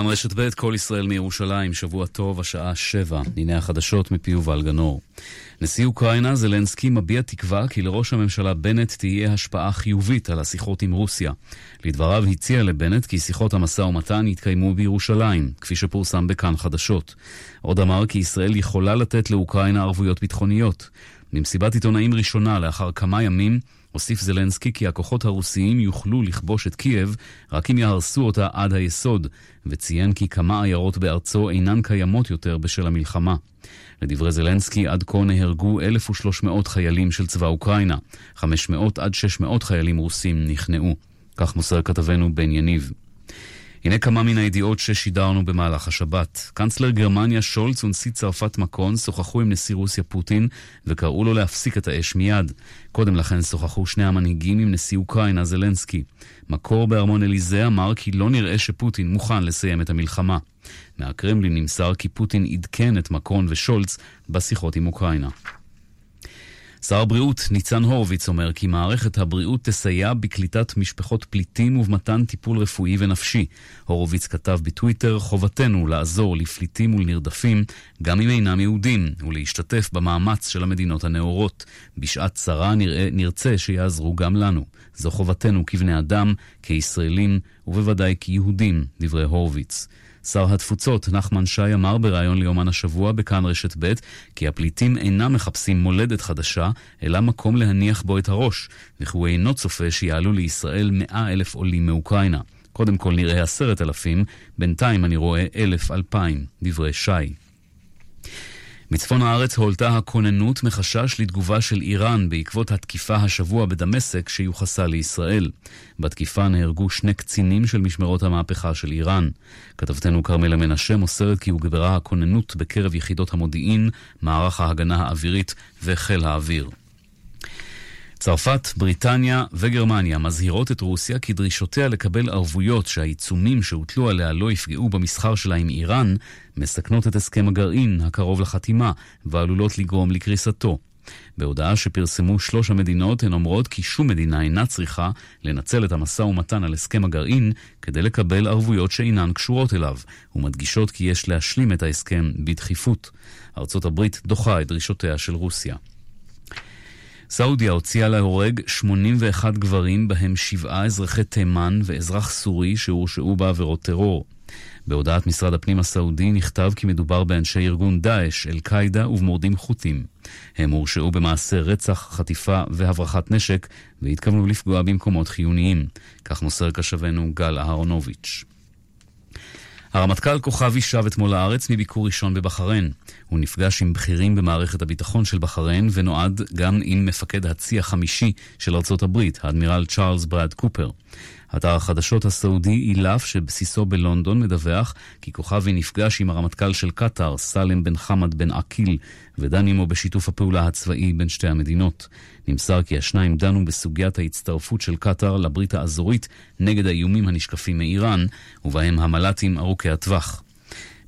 כאן רשת ב', כל ישראל מירושלים, שבוע טוב, השעה שבע. הנה החדשות מפי יובל גנור. נשיא אוקראינה, זלנסקי, מביע תקווה כי לראש הממשלה בנט תהיה השפעה חיובית על השיחות עם רוסיה. לדבריו הציע לבנט כי שיחות המשא ומתן יתקיימו בירושלים, כפי שפורסם בכאן חדשות. עוד אמר כי ישראל יכולה לתת לאוקראינה ערבויות ביטחוניות. במסיבת עיתונאים ראשונה לאחר כמה ימים, הוסיף זלנסקי כי הכוחות הרוסיים יוכלו לכבוש את קייב רק אם יהרסו אותה עד היסוד, וציין כי כמה עיירות בארצו אינן קיימות יותר בשל המלחמה. לדברי זלנסקי, עד כה נהרגו 1,300 חיילים של צבא אוקראינה, 500 עד 600 חיילים רוסים נכנעו. כך מוסר כתבנו בן יניב. הנה כמה מן הידיעות ששידרנו במהלך השבת. קנצלר גרמניה שולץ ונשיא צרפת מקון שוחחו עם נשיא רוסיה פוטין וקראו לו להפסיק את האש מיד. קודם לכן שוחחו שני המנהיגים עם נשיא אוקראינה זלנסקי. מקור בארמון אליזה אמר כי לא נראה שפוטין מוכן לסיים את המלחמה. מהקרמלין נמסר כי פוטין עדכן את מקרון ושולץ בשיחות עם אוקראינה. שר הבריאות ניצן הורוביץ אומר כי מערכת הבריאות תסייע בקליטת משפחות פליטים ובמתן טיפול רפואי ונפשי. הורוביץ כתב בטוויטר, חובתנו לעזור לפליטים ולנרדפים, גם אם אינם יהודים, ולהשתתף במאמץ של המדינות הנאורות. בשעת צרה נראה, נרצה שיעזרו גם לנו. זו חובתנו כבני אדם, כישראלים, ובוודאי כיהודים, דברי הורוביץ. שר התפוצות נחמן שי אמר בריאיון ליומן השבוע בכאן רשת ב' כי הפליטים אינם מחפשים מולדת חדשה, אלא מקום להניח בו את הראש, וכי הוא אינו צופה שיעלו לישראל מאה אלף עולים מאוקראינה. קודם כל נראה עשרת אלפים, בינתיים אני רואה אלף אלפיים, דברי שי. מצפון הארץ הועלתה הכוננות מחשש לתגובה של איראן בעקבות התקיפה השבוע בדמשק שיוחסה לישראל. בתקיפה נהרגו שני קצינים של משמרות המהפכה של איראן. כתבתנו כרמלה מנשה מוסרת כי הוגברה הכוננות בקרב יחידות המודיעין, מערך ההגנה האווירית וחיל האוויר. צרפת, בריטניה וגרמניה מזהירות את רוסיה כי דרישותיה לקבל ערבויות שהעיצומים שהוטלו עליה לא יפגעו במסחר שלה עם איראן, מסכנות את הסכם הגרעין הקרוב לחתימה ועלולות לגרום לקריסתו. בהודעה שפרסמו שלוש המדינות הן אומרות כי שום מדינה אינה צריכה לנצל את המשא ומתן על הסכם הגרעין כדי לקבל ערבויות שאינן קשורות אליו, ומדגישות כי יש להשלים את ההסכם בדחיפות. ארצות הברית דוחה את דרישותיה של רוסיה. סעודיה הוציאה להורג 81 גברים, בהם שבעה אזרחי תימן ואזרח סורי שהורשעו בעבירות טרור. בהודעת משרד הפנים הסעודי נכתב כי מדובר באנשי ארגון דאעש, אל-קאעידה ובמורדים חות'ים. הם הורשעו במעשי רצח, חטיפה והברחת נשק והתכוונו לפגוע במקומות חיוניים. כך מוסר קשבנו גל אהרונוביץ'. הרמטכ"ל כוכבי שב אתמול לארץ מביקור ראשון בבחריין. הוא נפגש עם בכירים במערכת הביטחון של בחריין ונועד גם עם מפקד הצי החמישי של ארצות הברית, האדמירל צ'ארלס ברד קופר. אתר החדשות הסעודי אילף שבסיסו בלונדון מדווח כי כוכבי נפגש עם הרמטכ"ל של קטאר, סאלם בן חמד בן עקיל, ודן עמו בשיתוף הפעולה הצבאי בין שתי המדינות. נמסר כי השניים דנו בסוגיית ההצטרפות של קטאר לברית האזורית נגד האיומים הנשקפים מאיראן, ובהם המל"טים ארוכי הטווח.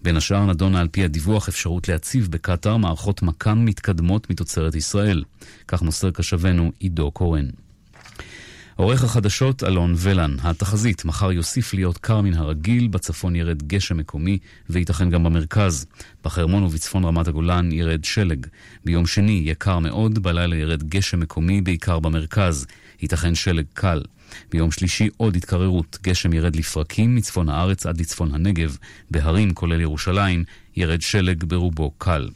בין השאר נדונה על פי הדיווח אפשרות להציב בקטאר מערכות מכ"ם מתקדמות מתוצרת ישראל. כך מוסר קשבנו עידו קורן. עורך החדשות אלון ולן, התחזית, מחר יוסיף להיות קר מן הרגיל, בצפון ירד גשם מקומי וייתכן גם במרכז. בחרמון ובצפון רמת הגולן ירד שלג. ביום שני יהיה קר מאוד, בלילה ירד גשם מקומי בעיקר במרכז. ייתכן שלג קל. ביום שלישי עוד התקררות, גשם ירד לפרקים מצפון הארץ עד לצפון הנגב, בהרים כולל ירושלים, ירד שלג ברובו קל.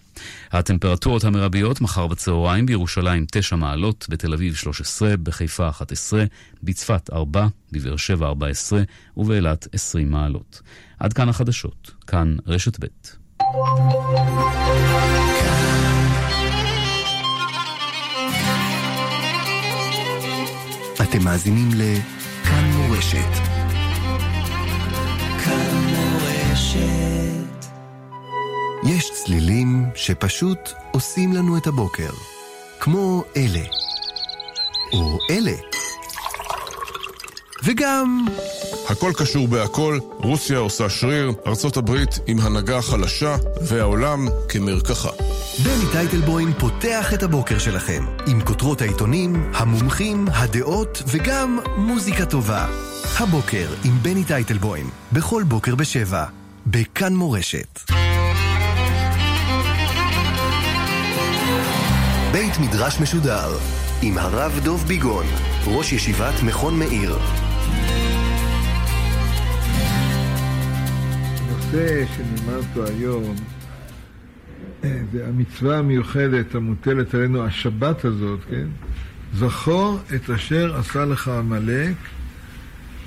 הטמפרטורות המרביות מחר בצהריים בירושלים 9 מעלות, בתל אביב 13, בחיפה 11, בצפת 4, בבאר שבע 14 ובאילת 20 מעלות. עד כאן החדשות, כאן רשת ב'. אתם מאזינים לכאן מורשת. כאן מורשת. יש צלילים שפשוט עושים לנו את הבוקר, כמו אלה, או אלה. וגם... הכל קשור בהכל, רוסיה עושה שריר, ארצות הברית עם הנהגה חלשה, והעולם כמרקחה. בני טייטלבוים פותח את הבוקר שלכם, עם כותרות העיתונים, המומחים, הדעות וגם מוזיקה טובה. הבוקר עם בני טייטלבוים, בכל בוקר בשבע, בכאן מורשת. בית מדרש משודר עם הרב דוב ביגון, ראש ישיבת מכון מאיר. הנושא שנלמד אותו היום זה המצווה המיוחדת המוטלת עלינו, השבת הזאת, כן? זכור את אשר עשה לך עמלק,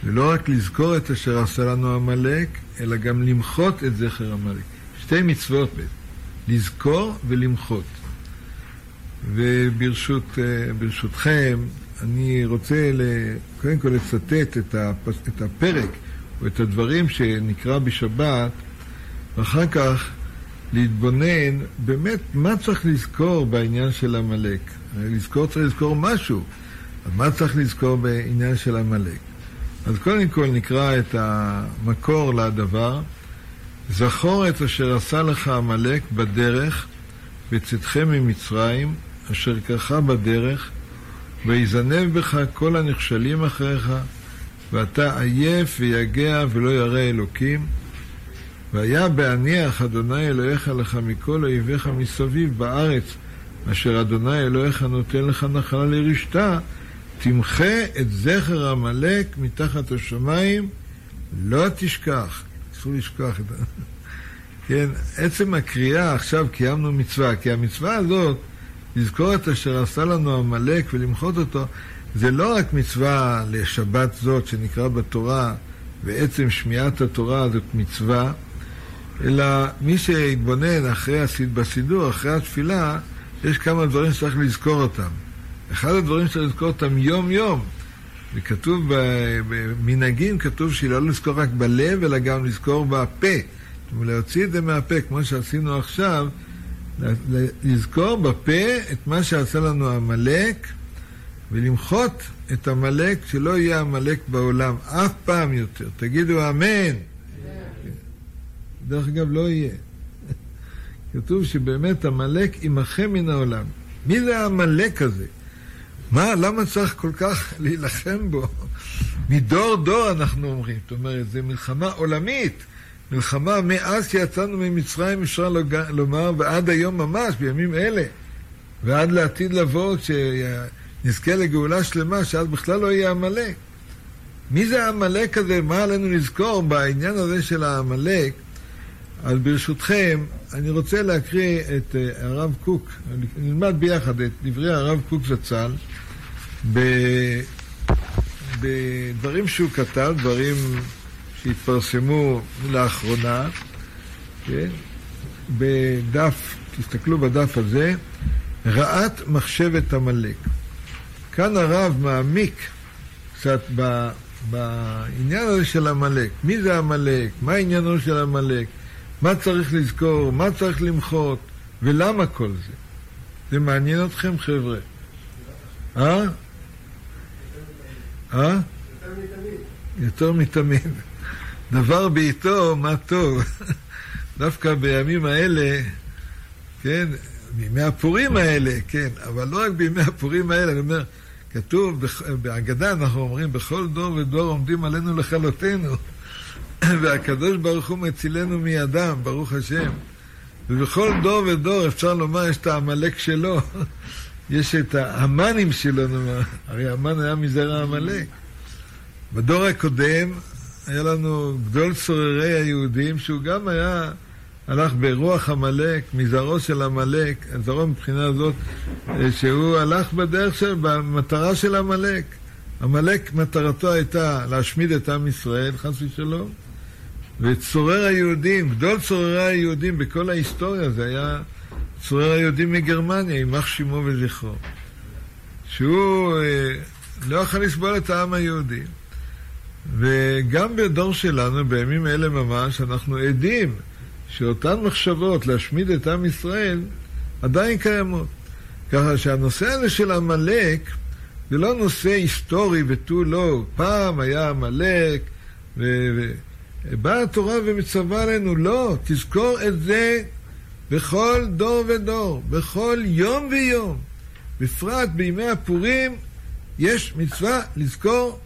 ולא רק לזכור את אשר עשה לנו עמלק, אלא גם למחות את זכר עמלק. שתי מצוות בעצם, לזכור ולמחות. וברשותכם, אני רוצה קודם כל לצטט את, הפרק או את הדברים שנקרא בשבת, ואחר כך להתבונן באמת מה צריך לזכור בעניין של עמלק. לזכור צריך לזכור משהו, אז מה צריך לזכור בעניין של עמלק? אז קודם כל נקרא את המקור לדבר. זכור את אשר עשה לך עמלק בדרך בצאתכם ממצרים, אשר קרחה בדרך, ויזנב בך כל הנכשלים אחריך, ואתה עייף ויגע ולא ירא אלוקים. והיה בהניח אדוני אלוהיך לך מכל אויביך מסביב בארץ, אשר אדוני אלוהיך נותן לך נחלה לרשתה, תמחה את זכר עמלק מתחת השמיים, לא תשכח. אסור לשכוח את זה. כן, עצם הקריאה, עכשיו קיימנו מצווה, כי המצווה הזאת, לזכור את אשר עשה לנו עמלק ולמחות אותו, זה לא רק מצווה לשבת זאת שנקרא בתורה, ועצם שמיעת התורה זאת מצווה, אלא מי שיתבונן אחרי בסידור, אחרי התפילה, יש כמה דברים שצריך לזכור אותם. אחד הדברים שצריך לזכור אותם יום-יום, וכתוב במנהגים, כתוב שלא לזכור רק בלב, אלא גם לזכור בפה. זאת אומרת, להוציא את זה מהפה, כמו שעשינו עכשיו, לזכור בפה את מה שעשה לנו עמלק, ולמחות את עמלק, שלא יהיה עמלק בעולם אף פעם יותר. תגידו אמן. דרך אגב, לא יהיה. כתוב שבאמת עמלק יימחה מן העולם. מי זה העמלק הזה? מה, למה צריך כל כך להילחם בו? מדור דור אנחנו אומרים. זאת אומרת, זו מלחמה עולמית. מלחמה מאז שיצאנו ממצרים, אפשר לומר, ועד היום ממש, בימים אלה. ועד לעתיד לבוא, כשנזכה לגאולה שלמה, שאז בכלל לא יהיה עמלק. מי זה העמלק הזה? מה עלינו לזכור בעניין הזה של העמלק? אז ברשותכם, אני רוצה להקריא את uh, הרב קוק, נלמד ביחד את דברי הרב קוק זצ"ל, בדברים שהוא כתב, דברים שהתפרסמו לאחרונה, כן? בדף, תסתכלו בדף הזה, רעת מחשבת עמלק. כאן הרב מעמיק קצת ב, בעניין הזה של עמלק. מי זה עמלק? מה עניינו של עמלק? מה צריך לזכור, מה צריך למחות, ולמה כל זה. זה מעניין אתכם, חבר'ה? אה? אה? יותר מתמיד. דבר בעיתו, מה טוב. דווקא בימים האלה, כן, בימי הפורים האלה, כן, אבל לא רק בימי הפורים האלה, אני אומר, כתוב, בהגדה אנחנו אומרים, בכל דור ודור עומדים עלינו לכלותנו. והקדוש ברוך הוא מצילנו מידם, ברוך השם. ובכל דור ודור אפשר לומר, יש את העמלק שלו, יש את ההמנים שלו, נאמר. הרי המן היה מזרע עמלק. בדור הקודם היה לנו גדול צוררי היהודים, שהוא גם היה, הלך ברוח עמלק, מזרעו של עמלק, זרעו מבחינה זאת, שהוא הלך בדרך של, במטרה של עמלק. עמלק מטרתו הייתה להשמיד את עם ישראל, חס ושלום, וצורר היהודים, גדול צוררי היהודים בכל ההיסטוריה, זה היה צורר היהודים מגרמניה, יימח שמו וזכרו. שהוא אה, לא יכול לסבול את העם היהודי. וגם בדור שלנו, בימים אלה ממש, אנחנו עדים שאותן מחשבות להשמיד את עם ישראל עדיין קיימות. ככה שהנושא הזה של עמלק זה לא נושא היסטורי ותו לא. פעם היה עמלק, ו... באה התורה ומצווה עלינו, לא, תזכור את זה בכל דור ודור, בכל יום ויום. בפרט בימי הפורים יש מצווה לזכור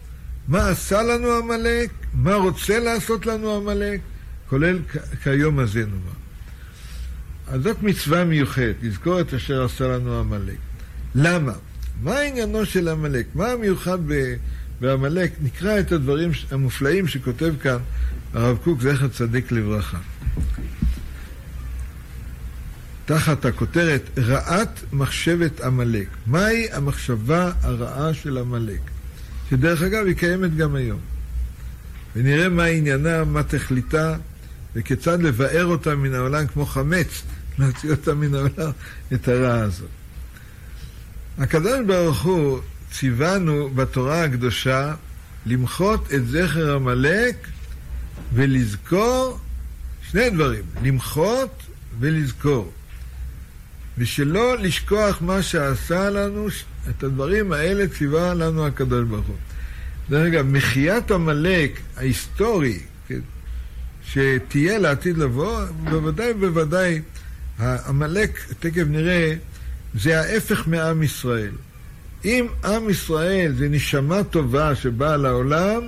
מה עשה לנו עמלק, מה רוצה לעשות לנו עמלק, כולל כיום הזה נאמר. אז זאת מצווה מיוחדת, לזכור את אשר עשה לנו עמלק. למה? מה עניינו של עמלק? מה המיוחד בעמלק? נקרא את הדברים המופלאים שכותב כאן הרב קוק, זכר צדיק לברכה. תחת הכותרת רעת מחשבת עמלק. מהי המחשבה הרעה של עמלק? שדרך אגב היא קיימת גם היום. ונראה מה עניינה, מה תכליתה, וכיצד לבאר אותה מן העולם כמו חמץ, להוציא אותה מן העולם, את הרע הזאת. הקדוש ברוך הוא ציוונו בתורה הקדושה למחות את זכר עמלק ולזכור שני דברים, למחות ולזכור. ושלא לשכוח מה שעשה לנו, את הדברים האלה ציווה לנו הקדוש ברוך הוא. דרך אגב, מחיית עמלק ההיסטורי, כן, שתהיה לעתיד לבוא, בוודאי ובוודאי עמלק, תכף נראה, זה ההפך מעם ישראל. אם עם ישראל זה נשמה טובה שבאה לעולם,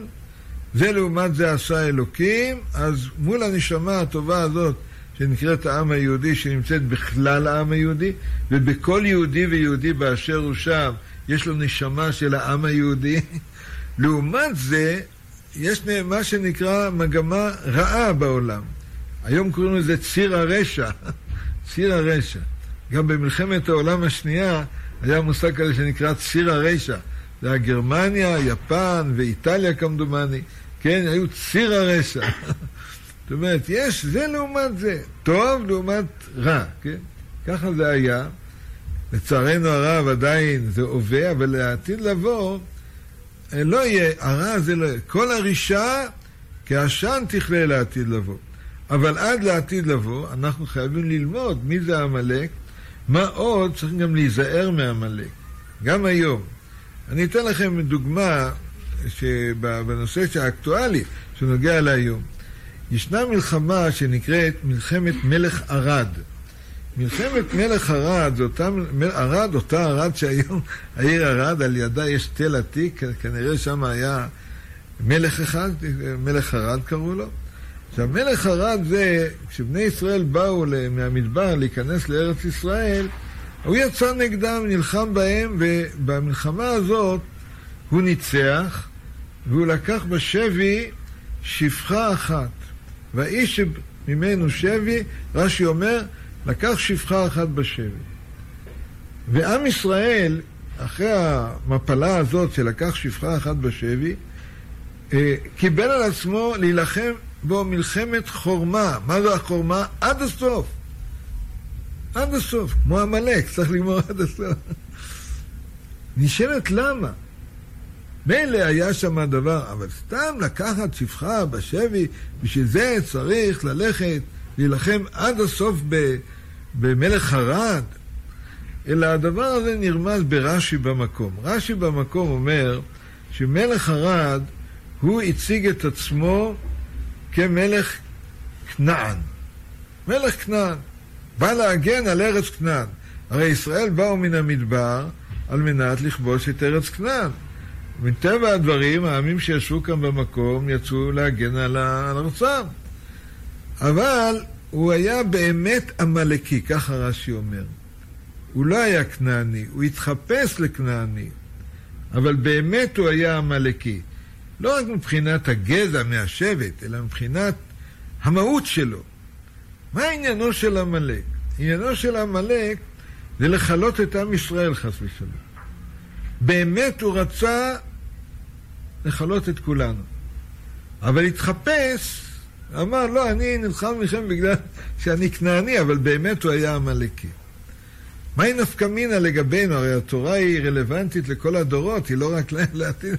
זה לעומת זה עשה אלוקים, אז מול הנשמה הטובה הזאת, שנקראת העם היהודי, שנמצאת בכלל העם היהודי, ובכל יהודי ויהודי באשר הוא שם, יש לו נשמה של העם היהודי. לעומת זה, יש מה שנקרא מגמה רעה בעולם. היום קוראים לזה ציר הרשע. ציר הרשע. גם במלחמת העולם השנייה היה מושג כזה שנקרא ציר הרשע. זה היה גרמניה, יפן ואיטליה כמדומני, כן, היו ציר הרשע. זאת אומרת, יש זה לעומת זה, טוב לעומת רע, כן? ככה זה היה. לצערנו הרב עדיין זה הווה, אבל לעתיד לבוא, לא יהיה, הרע זה לא יהיה. כל הרישה כעשן תכלה לעתיד לבוא. אבל עד לעתיד לבוא, אנחנו חייבים ללמוד מי זה עמלק, מה עוד צריך גם להיזהר מעמלק, גם היום. אני אתן לכם דוגמה בנושא האקטואלי, שנוגע להיום. ישנה מלחמה שנקראת מלחמת מלך ערד. מלחמת מלך ערד, אותה, ערד, אותה ערד שהיום, העיר ערד, על ידה יש תל עתיק, כנראה שם היה מלך אחד, מלך ערד קראו לו. עכשיו, מלך ערד זה, כשבני ישראל באו מהמדבר להיכנס לארץ ישראל, הוא יצא נגדם, נלחם בהם, ובמלחמה הזאת הוא ניצח, והוא לקח בשבי שפחה אחת. והאיש שממנו שבי, רש"י אומר, לקח שפחה אחת בשבי. ועם ישראל, אחרי המפלה הזאת שלקח שפחה אחת בשבי, אה, קיבל על עצמו להילחם בו מלחמת חורמה. מה זה החורמה? עד הסוף. עד הסוף. כמו עמלק, צריך לגמור עד הסוף. נשאלת למה? מילא היה שם הדבר, אבל סתם לקחת שפחה בשבי, בשביל זה צריך ללכת להילחם עד הסוף ב, במלך ערד. אלא הדבר הזה נרמז ברש"י במקום. רש"י במקום אומר שמלך ערד, הוא הציג את עצמו כמלך כנען. מלך כנען. בא להגן על ארץ כנען. הרי ישראל באו מן המדבר על מנת לכבוש את ארץ כנען. מטבע הדברים, העמים שישבו כאן במקום יצאו להגן על ארצם. אבל הוא היה באמת עמלקי, ככה רש"י אומר. הוא לא היה כנעני, הוא התחפש לכנעני, אבל באמת הוא היה עמלקי. לא רק מבחינת הגזע מהשבט, אלא מבחינת המהות שלו. מה עניינו של עמלק? עניינו של עמלק זה לכלות את עם ישראל, חס ושלום. באמת הוא רצה לכלות את כולנו. אבל התחפש, אמר, לא, אני נלחם מכם בגלל שאני כנעני, אבל באמת הוא היה עמלקי. מהי נפקא מינה לגבינו? הרי התורה היא רלוונטית לכל הדורות, היא לא רק לעתיד.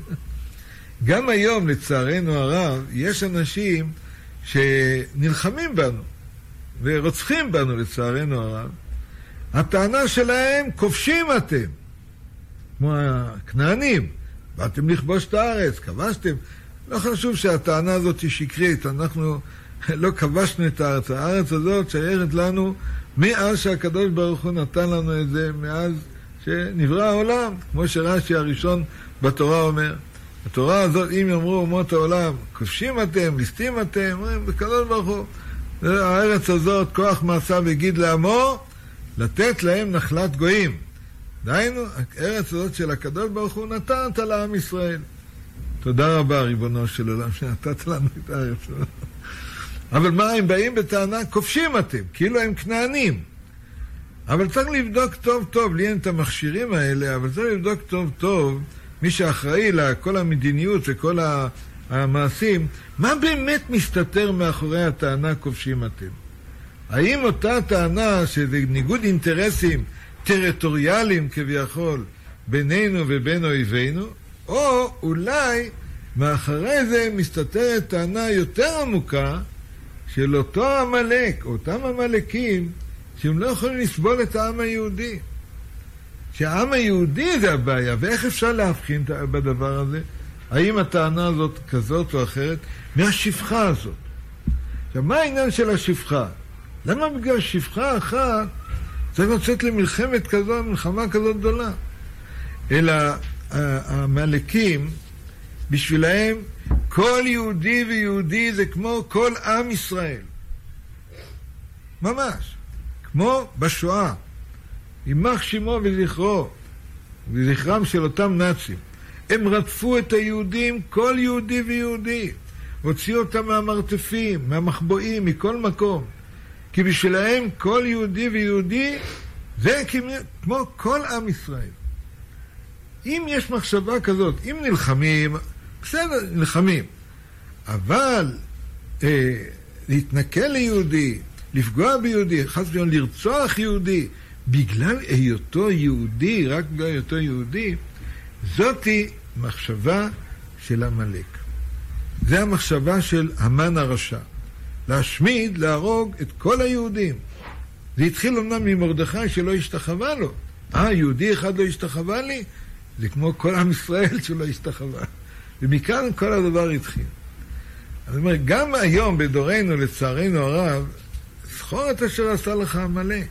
גם היום, לצערנו הרב, יש אנשים שנלחמים בנו ורוצחים בנו, לצערנו הרב. הטענה שלהם, כובשים אתם, כמו הכנענים. באתם לכבוש את הארץ, כבשתם. לא חשוב שהטענה הזאת היא שקרית, אנחנו לא כבשנו את הארץ. הארץ הזאת שייכת לנו מאז שהקדוש ברוך הוא נתן לנו את זה, מאז שנברא העולם, כמו שרש"י הראשון בתורה אומר. התורה הזאת, אם יאמרו אומות העולם, כובשים אתם, ליסטים אתם, אומרים, בקדוש ברוך הוא, הארץ הזאת, כוח מעשה וגיד לעמו, לתת להם נחלת גויים. דהיינו, הארץ הזאת של הקדוש ברוך הוא נתנת לעם ישראל. תודה רבה, ריבונו של עולם, שנתת לנו את הארץ. אבל מה, הם באים בטענה, כובשים אתם, כאילו הם כנענים. אבל צריך לבדוק טוב טוב, לי אין את המכשירים האלה, אבל צריך לבדוק טוב טוב, מי שאחראי לכל המדיניות וכל המעשים, מה באמת מסתתר מאחורי הטענה כובשים אתם? האם אותה טענה שזה ניגוד אינטרסים טריטוריאליים כביכול בינינו ובין אויבינו, או אולי מאחורי זה מסתתרת טענה יותר עמוקה של אותו עמלק, אותם עמלקים, שהם לא יכולים לסבול את העם היהודי. שהעם היהודי זה הבעיה, ואיך אפשר להבחין בדבר הזה? האם הטענה הזאת כזאת או אחרת? מהשפחה הזאת. עכשיו, מה העניין של השפחה? למה בגלל שפחה אחת צריך לצאת למלחמת כזאת, מלחמה כזאת גדולה? אלא העמלקים, בשבילהם כל יהודי ויהודי זה כמו כל עם ישראל. ממש. כמו בשואה. יימח שמו וזכרו, וזכרם של אותם נאצים. הם רדפו את היהודים, כל יהודי ויהודי. הוציאו אותם מהמרתפים, מהמחבואים, מכל מקום. כי בשבילהם כל יהודי ויהודי זה כמו כל עם ישראל. אם יש מחשבה כזאת, אם נלחמים, בסדר, נלחמים. אבל אה, להתנכל ליהודי, לפגוע ביהודי, חס ושלום לרצוח יהודי, בגלל היותו יהודי, רק בגלל היותו יהודי, זאתי מחשבה של עמלק. זה המחשבה של המן הרשע. להשמיד, להרוג את כל היהודים. זה התחיל אמנם ממרדכי שלא השתחווה לו. אה, יהודי אחד לא השתחווה לי? זה כמו כל עם ישראל שלא השתחווה. ומכאן כל הדבר התחיל. אני אומר, גם היום בדורנו, לצערנו הרב, זכור את אשר עשה לך עמלק.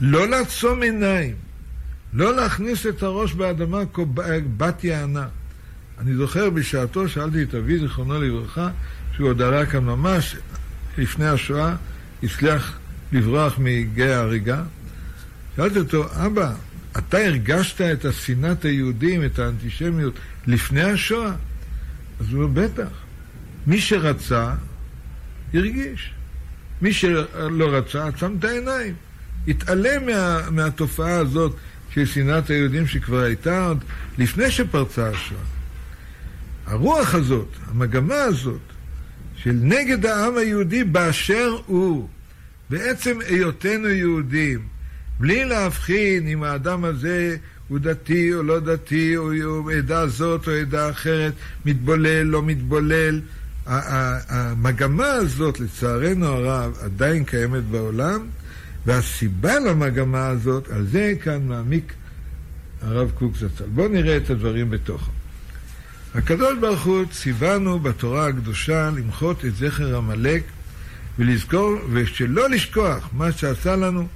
לא לעצום עיניים, לא להכניס את הראש באדמה כבת יענה. אני זוכר בשעתו, שאלתי את אבי, זיכרונו לברכה, שהוא עוד עלה כאן ממש לפני השואה, הצליח לברוח מגיא ההריגה. שאלתי אותו, אבא, אתה הרגשת את השנאת היהודים, את האנטישמיות, לפני השואה? אז הוא אומר, בטח. מי שרצה, הרגיש. מי שלא רצה, עצם את העיניים. התעלם מה, מהתופעה הזאת של שנאת היהודים שכבר הייתה עוד לפני שפרצה השואה. הרוח הזאת, המגמה הזאת, של נגד העם היהודי באשר הוא, בעצם היותנו יהודים, בלי להבחין אם האדם הזה הוא דתי או לא דתי, או עדה זאת או עדה אחרת, מתבולל, לא מתבולל. המגמה הזאת, לצערנו הרב, עדיין קיימת בעולם, והסיבה למגמה הזאת, על זה כאן מעמיק הרב קוק זצ"ל. בואו נראה את הדברים בתוכו. הקדוש ברוך הוא ציוונו בתורה הקדושה למחות את זכר עמלק ולזכור, ושלא לשכוח מה שעשה לנו.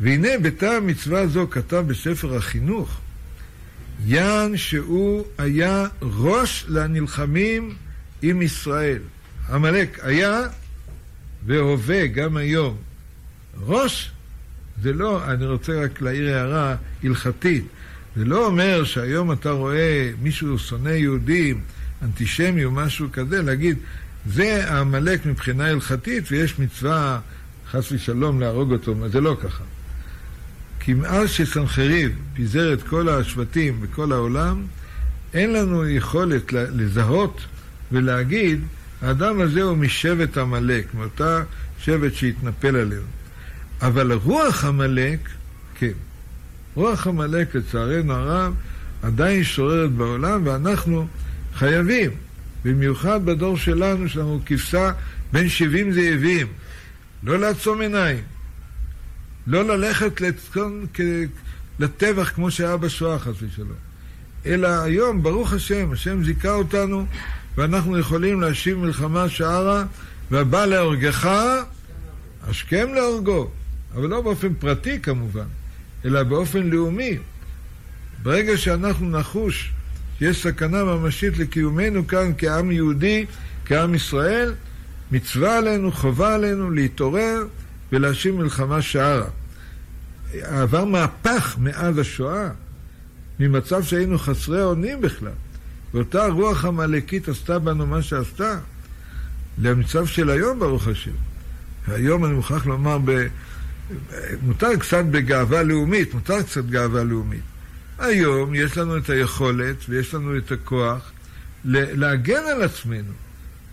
והנה בטעם מצווה זו כתב בספר החינוך, יען שהוא היה ראש לנלחמים עם ישראל. עמלק היה והווה גם היום. ראש זה לא, אני רוצה רק להעיר הערה הלכתית. זה לא אומר שהיום אתה רואה מישהו שונא יהודים, אנטישמי או משהו כזה, להגיד, זה העמלק מבחינה הלכתית ויש מצווה, חס ושלום, להרוג אותו. זה לא ככה. כי מאז שסנחריב פיזר את כל השבטים בכל העולם, אין לנו יכולת לזהות ולהגיד, האדם הזה הוא משבט עמלק, מאותה שבט שהתנפל עלינו. אבל רוח עמלק, כן. רוח עמלק, לצערנו הרב, עדיין שוררת בעולם, ואנחנו חייבים, במיוחד בדור שלנו, שאנחנו כבשה בין 70 זאבים, לא לעצום עיניים, לא ללכת לצקון לטבח כמו שהיה בשואה, חס ושלום. אלא היום, ברוך השם, השם זיכה אותנו, ואנחנו יכולים להשיב מלחמה שערה, והבא להורגך, השכם להורגו. אבל לא באופן פרטי כמובן, אלא באופן לאומי. ברגע שאנחנו נחוש יש סכנה ממשית לקיומנו כאן כעם יהודי, כעם ישראל, מצווה עלינו, חובה עלינו להתעורר ולהשיב מלחמה שערה. עבר מהפך מאז השואה, ממצב שהיינו חסרי אונים בכלל. ואותה רוח עמלקית עשתה בנו מה שעשתה, למצב של היום, ברוך השם. והיום אני מוכרח לומר, ב... מותר קצת בגאווה לאומית, מותר קצת גאווה לאומית. היום יש לנו את היכולת ויש לנו את הכוח להגן על עצמנו.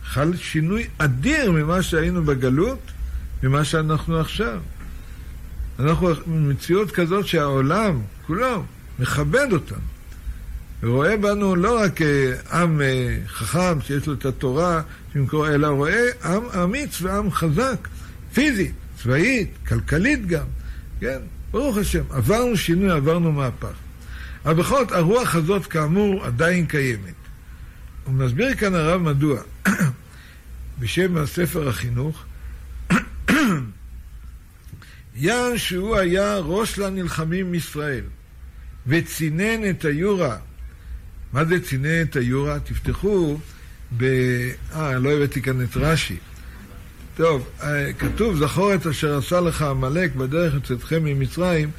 חל שינוי אדיר ממה שהיינו בגלות, ממה שאנחנו עכשיו. אנחנו במציאות כזאת שהעולם כולו מכבד אותנו. ורואה בנו לא רק אה, עם אה, חכם שיש לו את התורה, אלא רואה עם אמיץ ועם חזק, פיזית, צבאית, כלכלית גם, כן? ברוך השם, עברנו שינוי, עברנו מהפך. אבל בכל זאת, הרוח הזאת, כאמור, עדיין קיימת. הוא מסביר כאן הרב מדוע. בשם הספר החינוך, יען שהוא היה ראש לנלחמים מישראל, וצינן את היורה. מה זה צינן את היורה? תפתחו ב... אה, לא הבאתי כאן את רש"י. טוב, אה, כתוב, זכור את אשר עשה לך עמלק בדרך יצאתכם ממצרים,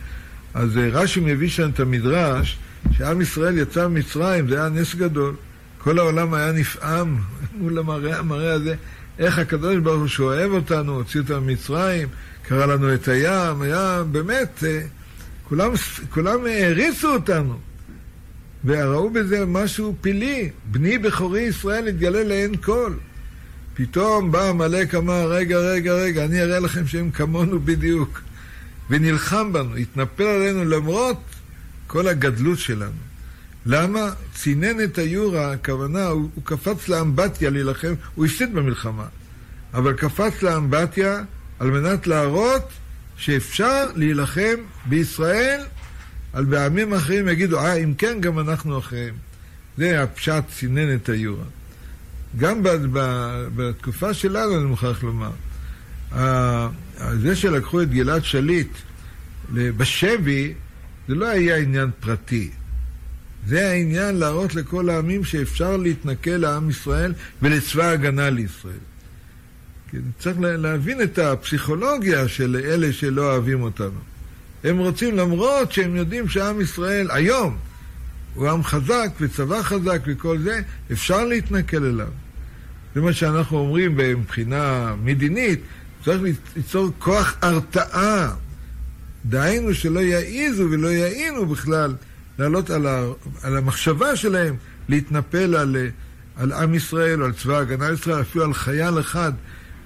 אז אה, רש"י מביא שם את המדרש, שעם ישראל יצא ממצרים, זה היה נס גדול. כל העולם היה נפעם מול המראה, המראה הזה, איך הקדוש ברוך הוא שאוהב אותנו, הוציא אותנו ממצרים, קרא לנו את הים, היה באמת, אה, כולם, כולם העריצו אותנו. וראו בזה משהו פילי. בני בכורי ישראל התגלה לעין כל. פתאום בא עמלק אמר, רגע, רגע, רגע, אני אראה לכם שהם כמונו בדיוק. ונלחם בנו, התנפל עלינו למרות כל הגדלות שלנו. למה? צינן את היורה, הכוונה, הוא, הוא קפץ לאמבטיה להילחם, הוא הפסיד במלחמה, אבל קפץ לאמבטיה על מנת להראות שאפשר להילחם בישראל, על בעמים אחרים יגידו, אה, אם כן, גם אנחנו אחריהם. זה הפשט צינן את היורה. גם בתקופה שלנו, אני מוכרח לומר, זה שלקחו את גלעד שליט בשבי, זה לא היה עניין פרטי. זה העניין להראות לכל העמים שאפשר להתנכל לעם ישראל ולצבא ההגנה לישראל. צריך להבין את הפסיכולוגיה של אלה שלא אוהבים אותנו. הם רוצים, למרות שהם יודעים שעם ישראל היום הוא עם חזק וצבא חזק וכל זה, אפשר להתנכל אליו. זה מה שאנחנו אומרים מבחינה מדינית, צריך ליצור כוח הרתעה. דהיינו שלא יעיזו ולא יעינו בכלל לעלות על, ה, על המחשבה שלהם להתנפל על, על עם ישראל או על צבא ההגנה לישראל, אפילו על חייל אחד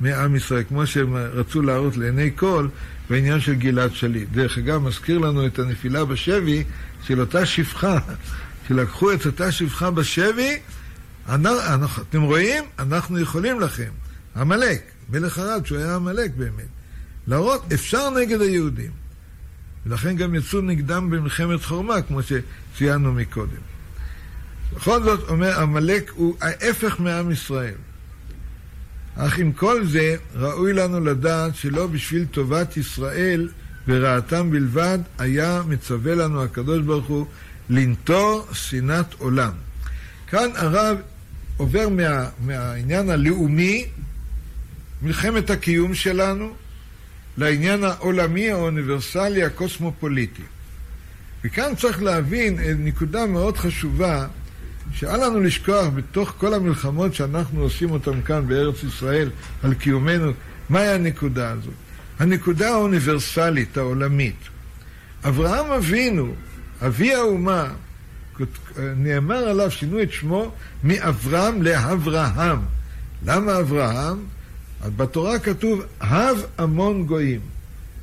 מעם ישראל, כמו שהם רצו להראות לעיני כל בעניין של גלעד שליט. דרך אגב, מזכיר לנו את הנפילה בשבי של אותה שפחה, שלקחו את אותה שפחה בשבי, אנחנו, אתם רואים? אנחנו יכולים לכם. עמלק, מלך ערד, שהוא היה עמלק באמת, להראות אפשר נגד היהודים. ולכן גם יצאו נגדם במלחמת חורמה, כמו שציינו מקודם. בכל זאת, אומר, עמלק הוא ההפך מעם ישראל. אך עם כל זה, ראוי לנו לדעת שלא בשביל טובת ישראל ורעתם בלבד, היה מצווה לנו הקדוש ברוך הוא לנטור שנאת עולם. כאן הרב עובר מה, מהעניין הלאומי, מלחמת הקיום שלנו, לעניין העולמי האוניברסלי הקוסמופוליטי. וכאן צריך להבין נקודה מאוד חשובה, שאל לנו לשכוח בתוך כל המלחמות שאנחנו עושים אותן כאן בארץ ישראל על קיומנו, מהי הנקודה הזאת? הנקודה האוניברסלית, העולמית. אברהם אבינו, אבי האומה, נאמר עליו, שינו את שמו מאברהם לאברהם. למה אברהם? בתורה כתוב, הב המון גויים.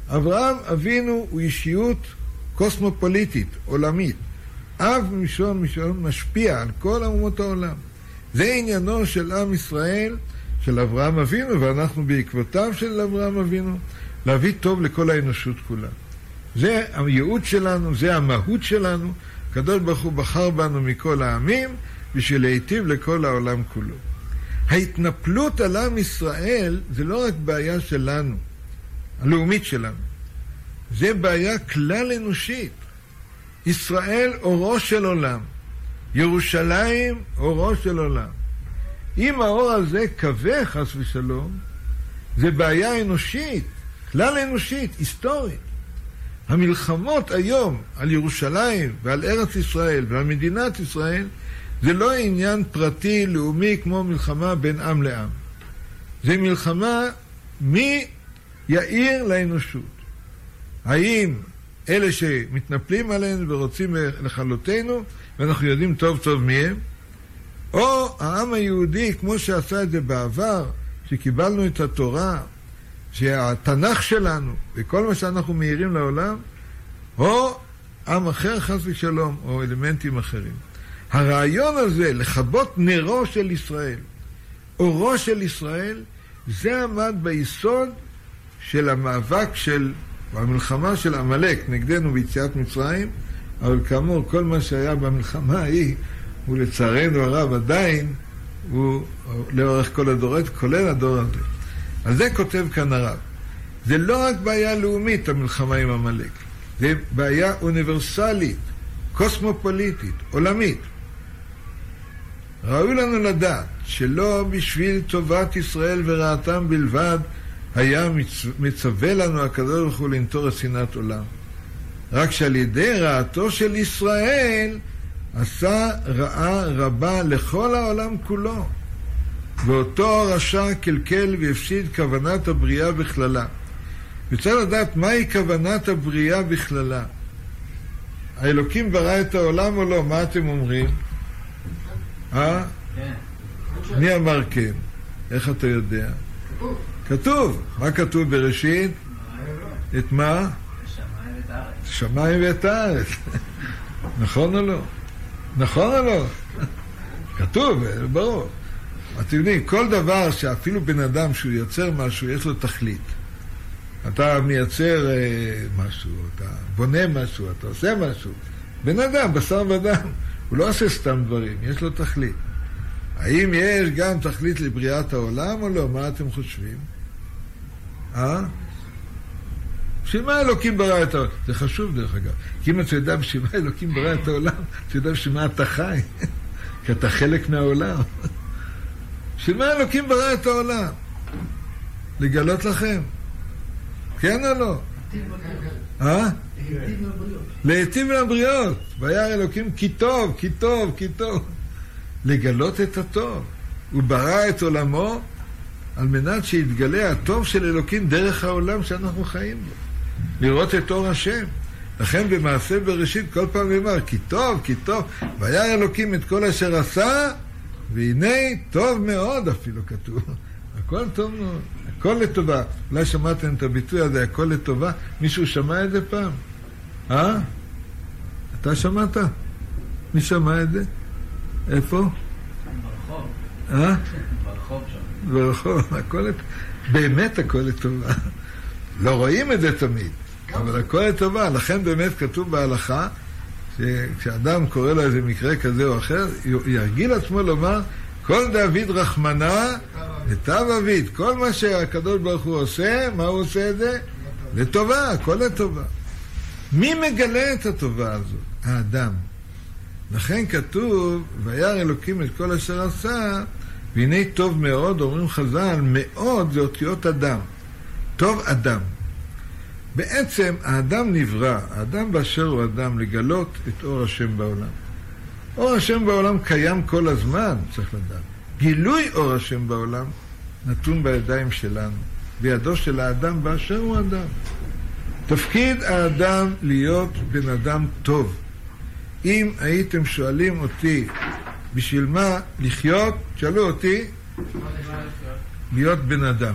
אברהם אבינו הוא אישיות קוסמופוליטית, עולמית. אב משון משון משפיע על כל אומות העולם. זה עניינו של עם ישראל, של אברהם אבינו, ואנחנו בעקבותיו של אברהם אבינו, להביא טוב לכל האנושות כולה. זה הייעוד שלנו, זה המהות שלנו. הקדוש ברוך הוא בחר בנו מכל העמים בשביל להיטיב לכל העולם כולו. ההתנפלות על עם ישראל זה לא רק בעיה שלנו, הלאומית שלנו, זה בעיה כלל אנושית. ישראל אורו של עולם. ירושלים אורו של עולם. אם האור הזה כבה, חס ושלום, זה בעיה אנושית, כלל אנושית, היסטורית. המלחמות היום על ירושלים ועל ארץ ישראל ועל מדינת ישראל זה לא עניין פרטי, לאומי, כמו מלחמה בין עם לעם. זה מלחמה מי יאיר לאנושות. האם אלה שמתנפלים עלינו ורוצים לכלותנו, ואנחנו יודעים טוב טוב מי הם, או העם היהודי, כמו שעשה את זה בעבר, שקיבלנו את התורה, שהתנ"ך שלנו וכל מה שאנחנו מאירים לעולם, או עם אחר חס ושלום, או אלמנטים אחרים. הרעיון הזה, לכבות נרו של ישראל, אורו של ישראל, זה עמד ביסוד של המאבק של, המלחמה של עמלק נגדנו ביציאת מצרים, אבל כאמור, כל מה שהיה במלחמה ההיא, הוא לצערנו הרב עדיין, הוא לאורך כל הדורות, כולל הדור הזה. על זה כותב כאן הרב. זה לא רק בעיה לאומית, המלחמה עם עמלק, זה בעיה אוניברסלית, קוסמופוליטית, עולמית. ראוי לנו לדעת שלא בשביל טובת ישראל ורעתם בלבד היה מצווה לנו הקדוש ברוך הוא לנטור את שנאת עולם. רק שעל ידי רעתו של ישראל עשה רעה רבה לכל העולם כולו. ואותו הרשע קלקל והפסיד כוונת הבריאה בכללה. וצריך לדעת מהי כוונת הבריאה בכללה. האלוקים ברא את העולם או לא? מה אתם אומרים? אה? כן. מי אמר כן? איך אתה יודע? כתוב. מה כתוב בראשית? את מה? שמיים ואת הארץ. נכון או לא? נכון או לא? כתוב, ברור. אתם יודעים, כל דבר שאפילו בן אדם שהוא יוצר משהו, יש לו תכלית. אתה מייצר אה, משהו, אתה בונה משהו, אתה עושה משהו. בן אדם, בשר ודם, הוא לא עושה סתם דברים, יש לו תכלית. האם יש גם תכלית לבריאת העולם או לא? מה אתם חושבים? אה? בשביל מה אלוקים ברא את העולם? זה חשוב דרך אגב. כי אם אתה יודע בשביל מה אלוקים ברא את העולם, אתה יודע בשביל מה אתה חי. כי אתה חלק מהעולם. בשביל מה אלוקים ברא את העולם? לגלות לכם. כן או לא? אה? להיטיב לבריות. וירא אלוקים כי טוב, כי טוב, כי טוב. לגלות את הטוב. הוא ברא את עולמו על מנת שיתגלה הטוב של אלוקים דרך העולם שאנחנו חיים בו. לראות את אור השם. לכן במעשה בראשית כל פעם נאמר, כי טוב, כי טוב, וירא אלוקים את כל אשר עשה, והנה טוב מאוד אפילו כתוב. הכל טוב מאוד, הכל לטובה. אולי שמעתם את הביטוי הזה, הכל לטובה? מישהו שמע את זה פעם? אה? אתה שמעת? מי שמע את זה? איפה? ברחוב. אה? ברחוב שם. ברחוב, הכל לטובה. באמת הכל לטובה. לא רואים את זה תמיד, אבל הכל לטובה. לכן באמת כתוב בהלכה, שכשאדם קורא לו איזה מקרה כזה או אחר, ירגיל עצמו לומר, כל דוד רחמנה לטב אביד. כל מה שהקדוש ברוך הוא עושה, מה הוא עושה את זה? לטובה, הכל לטובה. מי מגלה את הטובה הזאת? האדם. לכן כתוב, וירא אלוקים את כל אשר עשה, והנה טוב מאוד, אומרים חז"ל, מאוד זה אותיות אדם. טוב אדם. בעצם האדם נברא, האדם באשר הוא אדם, לגלות את אור השם בעולם. אור השם בעולם קיים כל הזמן, צריך לדעת. גילוי אור השם בעולם נתון בידיים שלנו, בידו של האדם באשר הוא אדם. תפקיד האדם להיות בן אדם טוב. אם הייתם שואלים אותי בשביל מה לחיות, שאלו אותי, להיות בן אדם.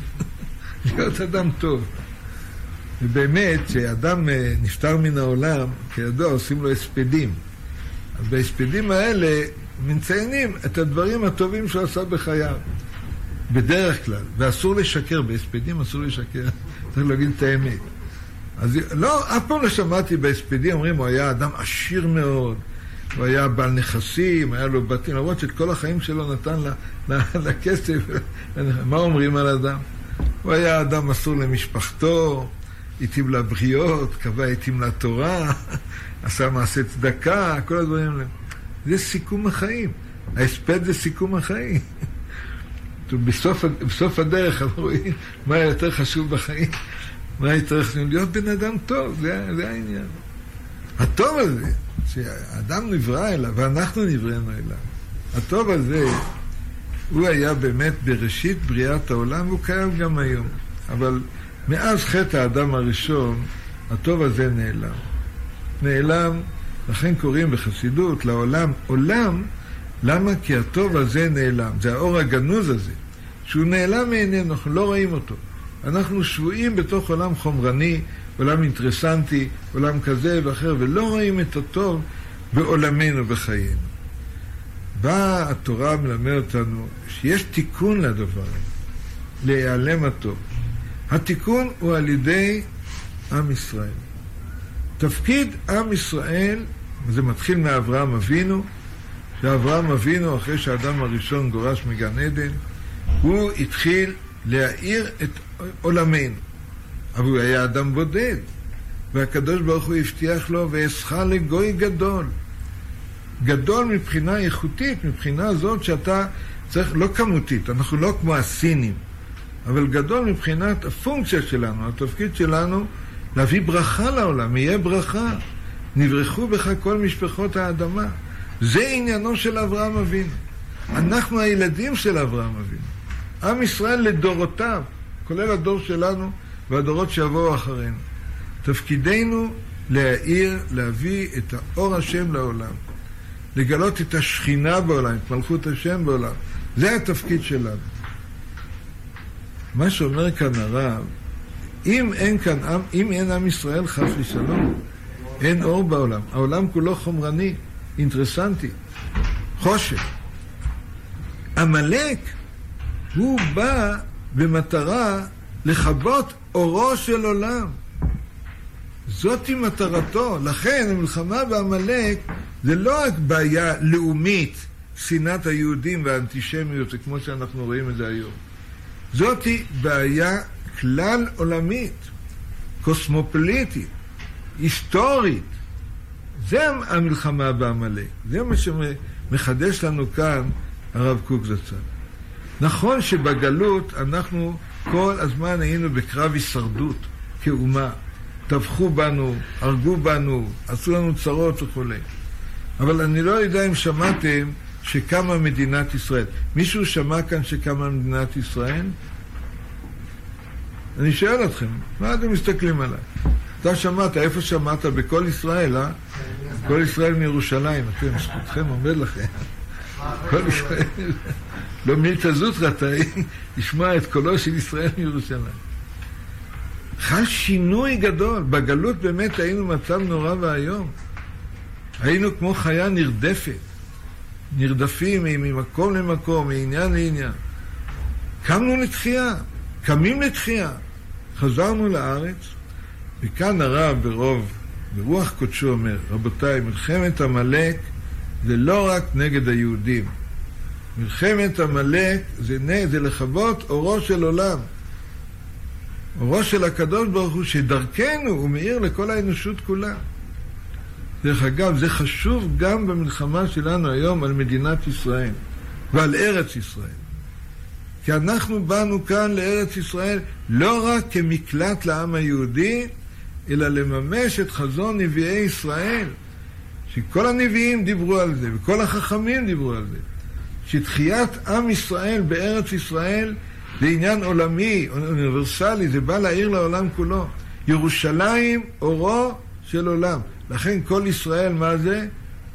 להיות אדם טוב. ובאמת, כשאדם אה, נפטר מן העולם, כידוע, עושים לו הספדים. אז בהספדים האלה מציינים את הדברים הטובים שהוא עשה בחייו. בדרך כלל, ואסור לשקר, בהספדים אסור לשקר, צריך להגיד את האמת. אז לא, אף פעם לא שמעתי בהספדים, אומרים, הוא היה אדם עשיר מאוד, הוא היה בעל נכסים, היה לו בתים, למרות שאת כל החיים שלו נתן לכסף. מה אומרים על אדם? הוא היה אדם מסור למשפחתו, התאים לבריות, קבע התאים לתורה, עשה מעשה צדקה, כל הדברים האלה. זה סיכום החיים. ההספד זה סיכום החיים. בסוף, בסוף הדרך אנחנו רואים מה יותר חשוב בחיים, מה יותר חשוב, להיות בן אדם טוב, זה, זה העניין. הטוב הזה, שהאדם נברא אליו, ואנחנו נבראנו אליו, הטוב הזה, הוא היה באמת בראשית בריאת העולם, והוא קיים גם היום. אבל מאז חטא האדם הראשון, הטוב הזה נעלם. נעלם, לכן קוראים בחסידות לעולם עולם, למה? כי הטוב הזה נעלם. זה האור הגנוז הזה, שהוא נעלם מעינינו, אנחנו לא רואים אותו. אנחנו שבויים בתוך עולם חומרני, עולם אינטרסנטי, עולם כזה ואחר, ולא רואים את הטוב בעולמנו, בחיינו. באה התורה מלמד אותנו שיש תיקון לדבר להיעלם הטוב. התיקון הוא על ידי עם ישראל. תפקיד עם ישראל, זה מתחיל מאברהם אבינו, שאברהם אבינו, אחרי שהאדם הראשון גורש מגן עדן, הוא התחיל להאיר את עולמנו. אבל הוא היה אדם בודד, והקדוש ברוך הוא הבטיח לו, ואעשך לגוי גדול. גדול מבחינה איכותית, מבחינה זאת שאתה צריך, לא כמותית, אנחנו לא כמו הסינים, אבל גדול מבחינת הפונקציה שלנו, התפקיד שלנו להביא ברכה לעולם, יהיה ברכה. נברכו בך כל משפחות האדמה. זה עניינו של אברהם אבינו. אנחנו הילדים של אברהם אבינו. עם ישראל לדורותיו, כולל הדור שלנו והדורות שיבואו אחרינו. תפקידנו להאיר, להביא את האור השם לעולם. לגלות את השכינה בעולם, את מלכות השם בעולם. זה התפקיד שלנו. מה שאומר כאן הרב, אם אין כאן עם, אם אין עם ישראל חס ושלום, אין אור בעולם. העולם כולו חומרני, אינטרסנטי, חושך. עמלק, הוא בא במטרה לכבות אורו של עולם. זאתי מטרתו. לכן המלחמה בעמלק זה לא רק בעיה לאומית, שנאת היהודים והאנטישמיות, כמו שאנחנו רואים את זה היום. זאתי בעיה כלל עולמית, קוסמופוליטית, היסטורית. זה המלחמה בעמלק. זה מה שמחדש לנו כאן הרב קוק זצ"ל. נכון שבגלות אנחנו כל הזמן היינו בקרב הישרדות כאומה. טבחו בנו, הרגו בנו, עשו לנו צרות וכולי. אבל אני לא יודע אם שמעתם שקמה מדינת ישראל. מישהו שמע כאן שקמה מדינת ישראל? אני שואל אתכם, מה אתם מסתכלים עליי? אתה שמעת, איפה שמעת? בכל ישראל, אה? כל ישראל מירושלים, אתם, זכותכם עומד לכם. כל ישראל, לא מילתא זוטרא, לשמוע את קולו של ישראל מירושלים. חל שינוי גדול. בגלות באמת היינו מצב נורא ואיום. היינו כמו חיה נרדפת, נרדפים ממקום למקום, מעניין לעניין. קמנו לתחייה, קמים לתחייה. חזרנו לארץ, וכאן הרב ברוב, ברוח קודשו אומר, רבותיי, מלחמת עמלק זה לא רק נגד היהודים. מלחמת עמלק זה, זה לכבות אורו של עולם. אורו של הקדוש ברוך הוא שדרכנו הוא מאיר לכל האנושות כולה. דרך אגב, זה חשוב גם במלחמה שלנו היום על מדינת ישראל ועל ארץ ישראל. כי אנחנו באנו כאן לארץ ישראל לא רק כמקלט לעם היהודי, אלא לממש את חזון נביאי ישראל. שכל הנביאים דיברו על זה, וכל החכמים דיברו על זה. שתחיית עם ישראל בארץ ישראל זה עניין עולמי, אוניברסלי, זה בא להעיר לעולם כולו. ירושלים, אורו של עולם. לכן כל ישראל, מה זה?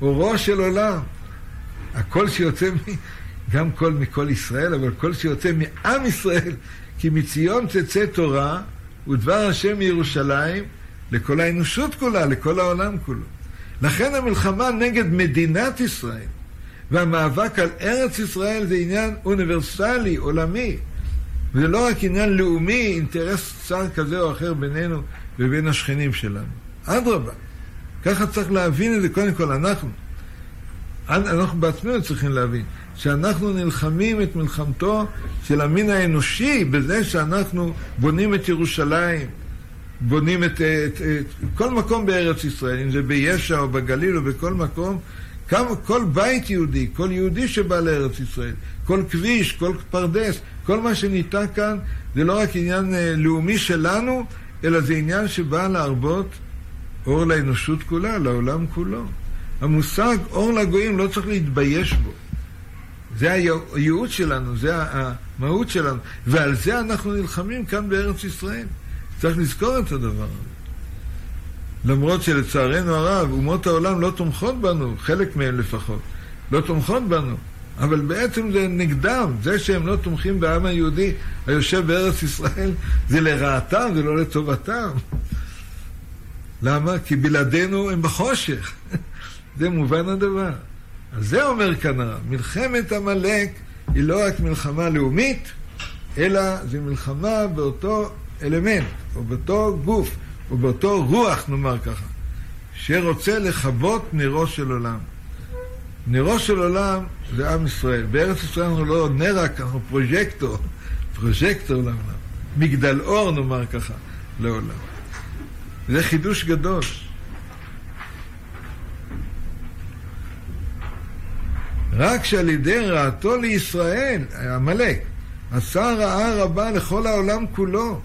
אורו של עולם. הקול שיוצא, מ... גם קול מכל ישראל, אבל קול שיוצא מעם ישראל, כי מציון תצא תורה, ודבר השם מירושלים, לכל האנושות כולה, לכל העולם כולו. לכן המלחמה נגד מדינת ישראל והמאבק על ארץ ישראל זה עניין אוניברסלי, עולמי. וזה לא רק עניין לאומי, אינטרס צר כזה או אחר בינינו ובין השכנים שלנו. אדרבה, ככה צריך להבין את זה קודם כל אנחנו. אנחנו בעצמנו צריכים להבין שאנחנו נלחמים את מלחמתו של המין האנושי בזה שאנחנו בונים את ירושלים, בונים את, את, את כל מקום בארץ ישראל, אם זה בישע או בגליל או בכל מקום, כמה, כל בית יהודי, כל יהודי שבא לארץ ישראל, כל כביש, כל פרדס, כל מה שניטע כאן, זה לא רק עניין אה, לאומי שלנו, אלא זה עניין שבא להרבות אור לאנושות כולה, לעולם כולו. המושג אור לגויים לא צריך להתבייש בו. זה הייעוד שלנו, זה המהות שלנו, ועל זה אנחנו נלחמים כאן בארץ ישראל. צריך לזכור את הדבר הזה. למרות שלצערנו הרב, אומות העולם לא תומכות בנו, חלק מהן לפחות, לא תומכות בנו, אבל בעצם זה נגדם, זה שהם לא תומכים בעם היהודי היושב בארץ ישראל, זה לרעתם, זה לא לטובתם. למה? כי בלעדינו הם בחושך. זה מובן הדבר. אז זה אומר כאן הרב, מלחמת עמלק היא לא רק מלחמה לאומית, אלא זו מלחמה באותו אלמנט, או באותו גוף, או באותו רוח, נאמר ככה, שרוצה לכבות נרו של עולם. נרו של עולם זה עם ישראל. בארץ ישראל אנחנו לא נר רק, אנחנו פרוג'קטור, פרוג'קטור לעולם. מגדל אור, נאמר ככה, לעולם. זה חידוש גדול. רק שעל ידי רעתו לישראל, עמלק, עשה רעה רבה לכל העולם כולו,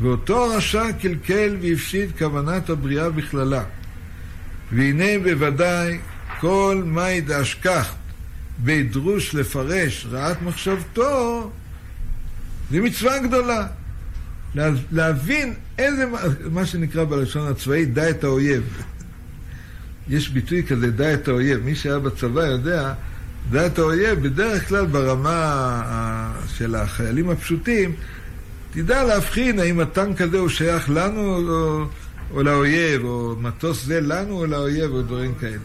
ואותו הרשע קלקל והפסיד כוונת הבריאה בכללה. והנה בוודאי כל מאי דאשכח בדרוש לפרש רעת מחשבתו, זה מצווה גדולה. להבין איזה, מה שנקרא בלשון הצבאית, דע את האויב. יש ביטוי כזה, דע את האויב. מי שהיה בצבא יודע, דע את האויב, בדרך כלל ברמה של החיילים הפשוטים, תדע להבחין האם הטנק הזה הוא שייך לנו או, או לאויב, או מטוס זה לנו או לאויב, או דברים כאלה.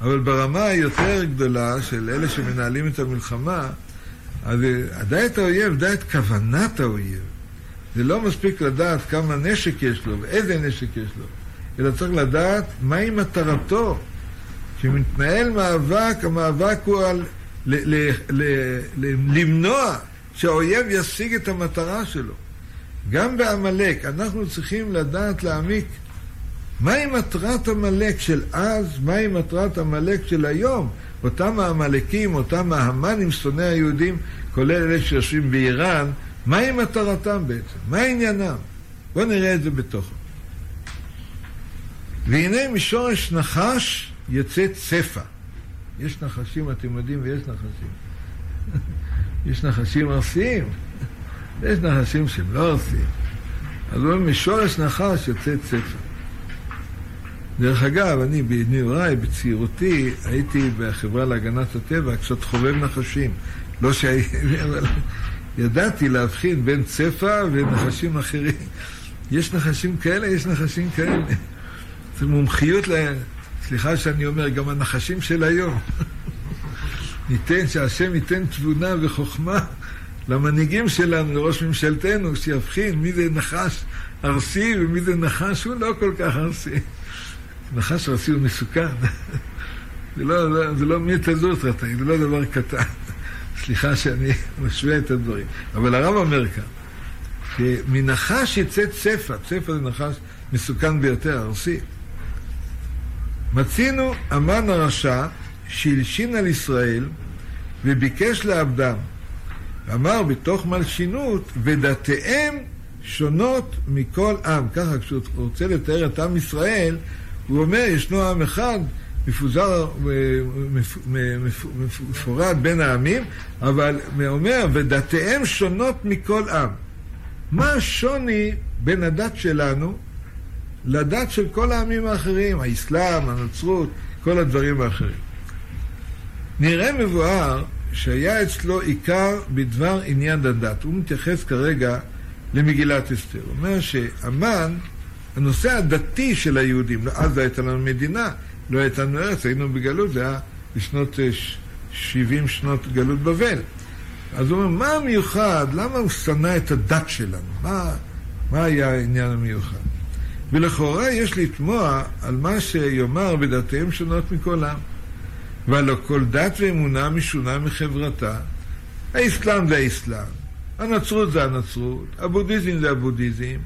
אבל ברמה היותר גדולה של אלה שמנהלים את המלחמה, אז דע את האויב, דע את כוונת האויב. זה לא מספיק לדעת כמה נשק יש לו ואיזה נשק יש לו, אלא צריך לדעת מהי מטרתו. כשמתנהל מאבק, המאבק הוא על ל- ל- ל- למנוע שהאויב ישיג את המטרה שלו. גם בעמלק אנחנו צריכים לדעת להעמיק מהי מטרת עמלק של אז, מהי מטרת עמלק של היום. אותם העמלקים, אותם ההמנים, שונאי היהודים, כולל אלה שיושבים באיראן, מהי מטרתם בעצם? מה עניינם? בואו נראה את זה בתוכו. והנה משורש נחש יוצא צפה. יש נחשים, אתם יודעים, ויש נחשים. יש נחשים ארסיים, ויש נחשים שהם לא ארסיים. אז הוא אומר, משורש נחש יוצא צפה. דרך אגב, אני בנעוריי, בצעירותי, הייתי בחברה להגנת הטבע קצת חובב נחשים. לא שהייתי, אבל ידעתי להבחין בין צפה ונחשים אחרים. יש נחשים כאלה, יש נחשים כאלה. זו מומחיות ל... סליחה שאני אומר, גם הנחשים של היום. ניתן, שהשם ייתן תבונה וחוכמה למנהיגים שלנו, לראש ממשלתנו, שיבחין מי זה נחש ארסי ומי זה נחש הוא לא כל כך ארסי. נחש ארסי הוא מסוכן. זה לא, לא, זה לא מיטה זוטרתא, זה לא דבר קטן. סליחה שאני משווה את הדברים. אבל הרב אומר כאן, שמנחש יצא צפה, צפה זה נחש מסוכן ביותר, ארסי. מצינו המן הרשע שהלשין על ישראל וביקש לאבדם. אמר בתוך מלשינות, ודתיהם שונות מכל עם. ככה כשהוא רוצה לתאר את עם ישראל, הוא אומר, ישנו עם אחד מפוזר, מפורד בין העמים, אבל הוא אומר, ודתיהם שונות מכל עם. מה השוני בין הדת שלנו לדת של כל העמים האחרים, האסלאם, הנצרות, כל הדברים האחרים? נראה מבואר שהיה אצלו עיקר בדבר עניין הדת. הוא מתייחס כרגע למגילת אסתר. הוא אומר שהמן, הנושא הדתי של היהודים, אז לא הייתה לנו מדינה, לא הייתה לנו ארץ, היינו בגלות, זה היה בשנות 70 שנות גלות בבל. אז הוא אומר, מה המיוחד? למה הוא שנא את הדת שלנו? מה, מה היה העניין המיוחד? ולכאורה יש לתמוה על מה שיאמר בדתיהם שונות מכל עם. והלא כל דת ואמונה משונה מחברתה. האסלאם זה האסלאם, הנצרות זה הנצרות, הבודהיזם זה הבודהיזם.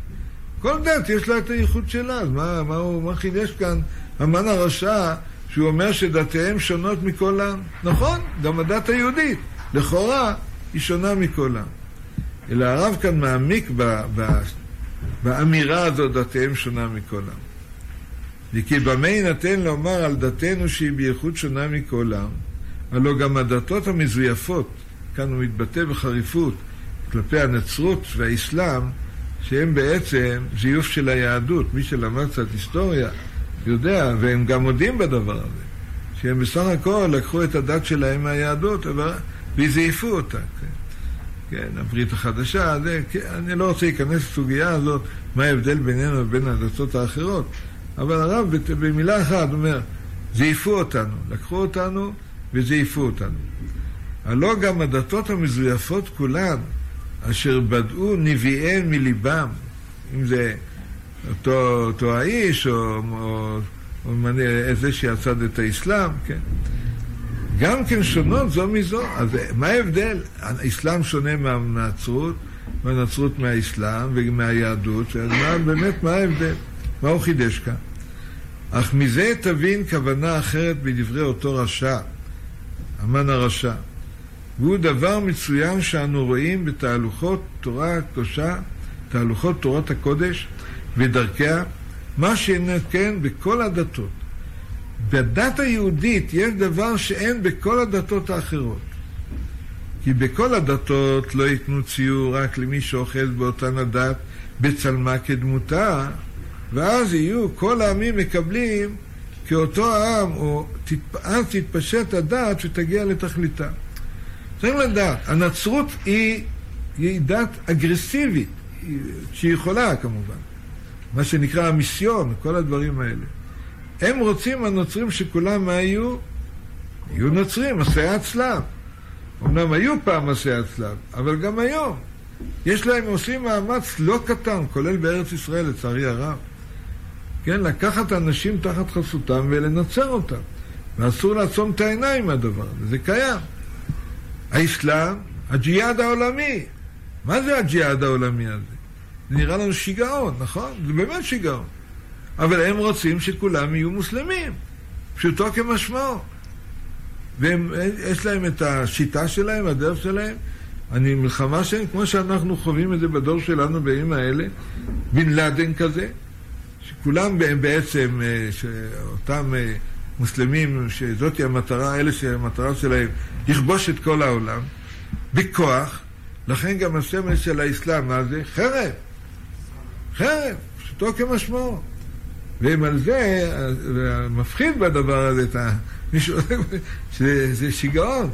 כל דת יש לה את הייחוד שלה, אז מה, מה, מה חידש כאן המן הרשע שהוא אומר שדתיהם שונות מכל העם. נכון, גם הדת היהודית, לכאורה, היא שונה מכל העם. אלא הרב כאן מעמיק ב, ב, באמירה הזאת, דתיהם שונה מכל העם. וכי במה יינתן לומר על דתנו שהיא בייחוד שונה מכל העם? הלא גם הדתות המזויפות, כאן הוא מתבטא בחריפות, כלפי הנצרות והאסלאם, שהם בעצם זיוף של היהדות. מי שלמד קצת היסטוריה יודע, והם גם מודים בדבר הזה, שהם בסך הכל לקחו את הדת שלהם מהיהדות וזייפו אותה. כן, כן הברית החדשה, זה, כן, אני לא רוצה להיכנס לסוגיה הזאת, מה ההבדל בינינו ובין הדתות האחרות, אבל הרב במילה אחת אומר, זייפו אותנו, לקחו אותנו וזייפו אותנו. הלא גם הדתות המזויפות כולן, אשר בדעו נביאיהם מליבם, אם זה אותו, אותו האיש, או, או, או זה שיצד את האסלאם, כן. גם כן שונות זו מזו. אז מה ההבדל? האסלאם שונה מהנצרות, והנצרות מהאסלאם ומהיהדות, אז מה, באמת מה ההבדל? מה הוא חידש כאן? אך מזה תבין כוונה אחרת בדברי אותו רשע, המן הרשע. והוא דבר מצוין שאנו רואים בתהלוכות תורה הקדושה, תהלוכות תורת הקודש ודרכיה, מה שנתקן בכל הדתות. בדת היהודית יש דבר שאין בכל הדתות האחרות. כי בכל הדתות לא ייתנו ציור רק למי שאוחז באותן הדת בצלמה כדמותה, ואז יהיו כל העמים מקבלים כאותו העם, או אז תתפשט הדת ותגיע לתכליתה. צריך לדעת, הנצרות היא, היא דת אגרסיבית, שהיא יכולה כמובן, מה שנקרא המיסיון, כל הדברים האלה. הם רוצים, הנוצרים, שכולם מה יהיו? יהיו נוצרים, מסעי הצלב. אמנם היו פעם מסעי הצלב, אבל גם היום. יש להם, עושים מאמץ לא קטן, כולל בארץ ישראל, לצערי הרב. כן, לקחת אנשים תחת חסותם ולנצר אותם. ואסור לעצום את העיניים מהדבר הזה, זה קיים. האסלאם, הג'יהאד העולמי. מה זה הג'יהאד העולמי הזה? זה נראה לנו שיגעון, נכון? זה באמת שיגעון. אבל הם רוצים שכולם יהיו מוסלמים, פשוטו כמשמעו. ויש להם את השיטה שלהם, הדרך שלהם. אני מלחמה שהם, כמו שאנחנו חווים את זה בדור שלנו בימים האלה, בן לאדן כזה, שכולם בעצם, אה, שאותם אה, מוסלמים, שזאת המטרה, אלה שהמטרה שלהם לכבוש את כל העולם, בכוח, לכן גם הסמל של האסלאם, מה זה? חרב. חרב, פשוטו כמשמעו. ואם על זה, מפחיד בדבר הזה את. מישהו, שזה שיגעון.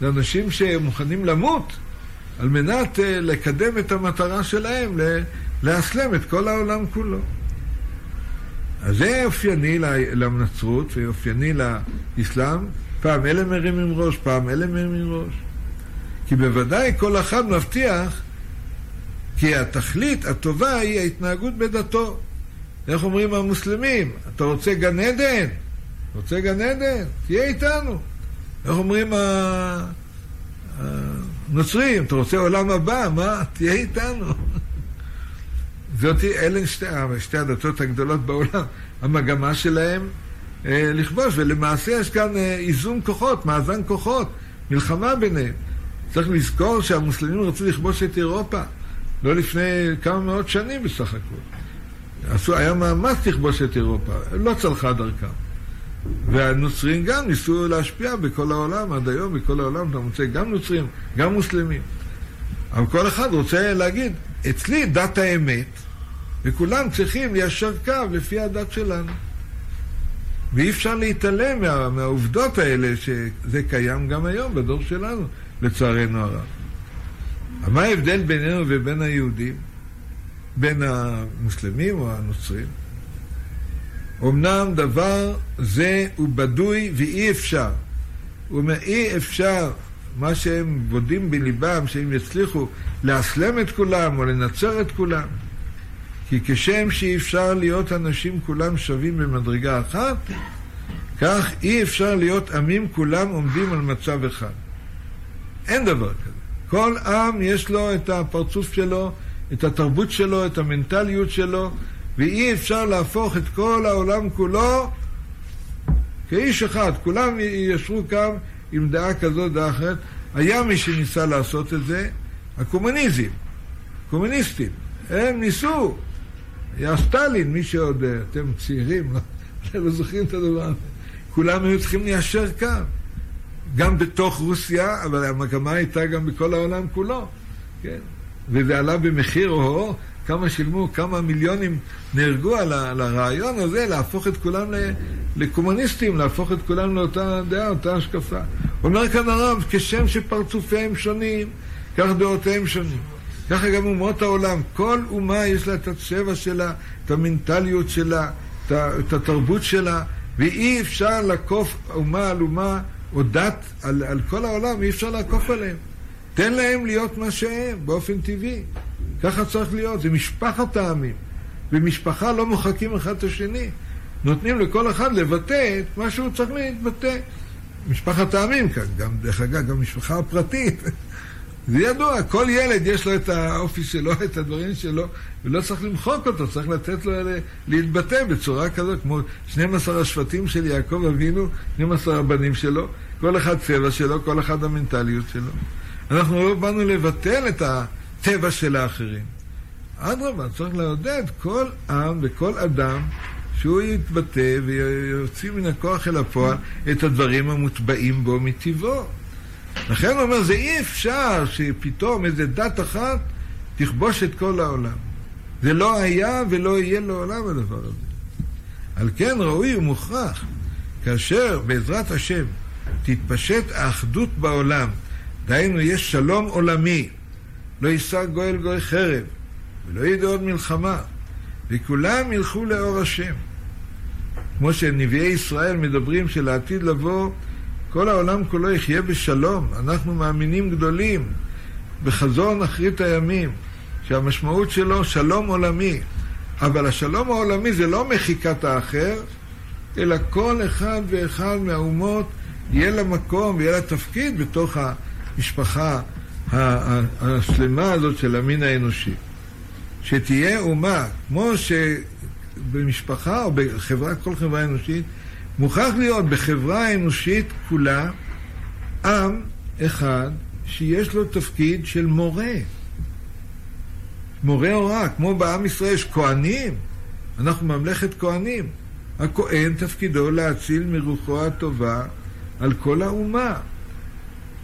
זה אנשים שמוכנים למות על מנת אה, לקדם את המטרה שלהם, לאסלם את כל העולם כולו. אז זה אופייני לנצרות ואופייני לאסלאם. פעם אלה מרימים ראש, פעם אלה מרימים ראש. כי בוודאי כל אחד מבטיח כי התכלית הטובה היא ההתנהגות בדתו. איך אומרים המוסלמים? אתה רוצה גן עדן? רוצה גן עדן? תהיה איתנו. איך אומרים הנוצרים? אתה רוצה עולם הבא? מה? תהיה איתנו. זאת, אלה שתי, שתי הדתות הגדולות בעולם, המגמה שלהם אה, לכבוש, ולמעשה יש כאן אה, איזון כוחות, מאזן כוחות, מלחמה ביניהם. צריך לזכור שהמוסלמים רצו לכבוש את אירופה, לא לפני כמה מאות שנים בסך הכל. עשו, היה מאמץ לכבוש את אירופה, לא צלחה דרכם. והנוצרים גם ניסו להשפיע בכל העולם, עד היום בכל העולם אתה מוצא גם נוצרים, גם מוסלמים. אבל כל אחד רוצה להגיד, אצלי דת האמת, וכולם צריכים ליישר קו לפי הדת שלנו. ואי אפשר להתעלם מה, מהעובדות האלה שזה קיים גם היום בדור שלנו, לצערנו הרב. מה ההבדל בינינו ובין היהודים? בין המוסלמים או הנוצרים? אמנם דבר זה הוא בדוי ואי אפשר. הוא אומר, אי אפשר מה שהם בודים בליבם, שהם יצליחו לאסלם את כולם או לנצר את כולם. כי כשם שאי אפשר להיות אנשים כולם שווים במדרגה אחת, כך אי אפשר להיות עמים כולם עומדים על מצב אחד. אין דבר כזה. כל עם יש לו את הפרצוף שלו, את התרבות שלו, את המנטליות שלו, ואי אפשר להפוך את כל העולם כולו כאיש אחד, כולם ישרו קו עם דעה כזאת, דעה אחרת. היה מי שניסה לעשות את זה, הקומוניזם, קומוניסטים, הם ניסו. היה סטלין, מי שעוד, אה, אתם צעירים, לא, לא זוכרים את הדבר הזה. כולם היו צריכים ליישר קו. גם בתוך רוסיה, אבל המגמה הייתה גם בכל העולם כולו, כן? וזה עלה במחיר או כמה שילמו, כמה מיליונים נהרגו על, הרעיון הזה להפוך את כולם לקומוניסטים, להפוך את כולם לאותה דעה, אותה השקפה. אומר כאן הרב, כשם שפרצופיהם שונים, כך דעותיהם שונים. ככה גם אומות העולם, כל אומה יש לה את הצבע שלה, את המנטליות שלה, את התרבות שלה, ואי אפשר לעקוף אומה על אומה או דת על, על כל העולם, אי אפשר לעקוף עליהם. תן להם להיות מה שהם, באופן טבעי. ככה צריך להיות, זה משפחת העמים. במשפחה לא מוחקים אחד את השני. נותנים לכל אחד לבטא את מה שהוא צריך להתבטא. משפחת העמים כאן, גם, דרך אגב, גם משפחה פרטית. זה ידוע, כל ילד יש לו את האופי שלו, את הדברים שלו, ולא צריך למחוק אותו, צריך לתת לו להתבטא בצורה כזאת, כמו 12 השבטים של יעקב אבינו, 12 הבנים שלו, כל אחד צבע שלו, כל אחד המנטליות שלו. אנחנו לא באנו לבטל את הטבע של האחרים. אדרבה, צריך לעודד כל עם וכל אדם שהוא יתבטא ויוציא מן הכוח אל הפועל את הדברים המוטבעים בו מטבעו. לכן הוא אומר, זה אי אפשר שפתאום איזה דת אחת תכבוש את כל העולם. זה לא היה ולא יהיה לעולם הדבר הזה. על כן ראוי ומוכרח, כאשר בעזרת השם תתפשט האחדות בעולם, דהיינו יש שלום עולמי, לא יישא גואל גוי חרב, ולא ידע עוד מלחמה, וכולם ילכו לאור השם. כמו שנביאי ישראל מדברים שלעתיד לבוא כל העולם כולו יחיה בשלום. אנחנו מאמינים גדולים בחזון אחרית הימים, שהמשמעות שלו שלום עולמי. אבל השלום העולמי זה לא מחיקת האחר, אלא כל אחד ואחד מהאומות יהיה לה מקום ויהיה לה תפקיד בתוך המשפחה השלמה הזאת של המין האנושי. שתהיה אומה, כמו שבמשפחה או בחברה, כל חברה אנושית, מוכרח להיות בחברה האנושית כולה עם אחד שיש לו תפקיד של מורה. מורה הוראה, כמו בעם ישראל יש כהנים, אנחנו ממלכת כהנים. הכהן תפקידו להציל מרוחו הטובה על כל האומה.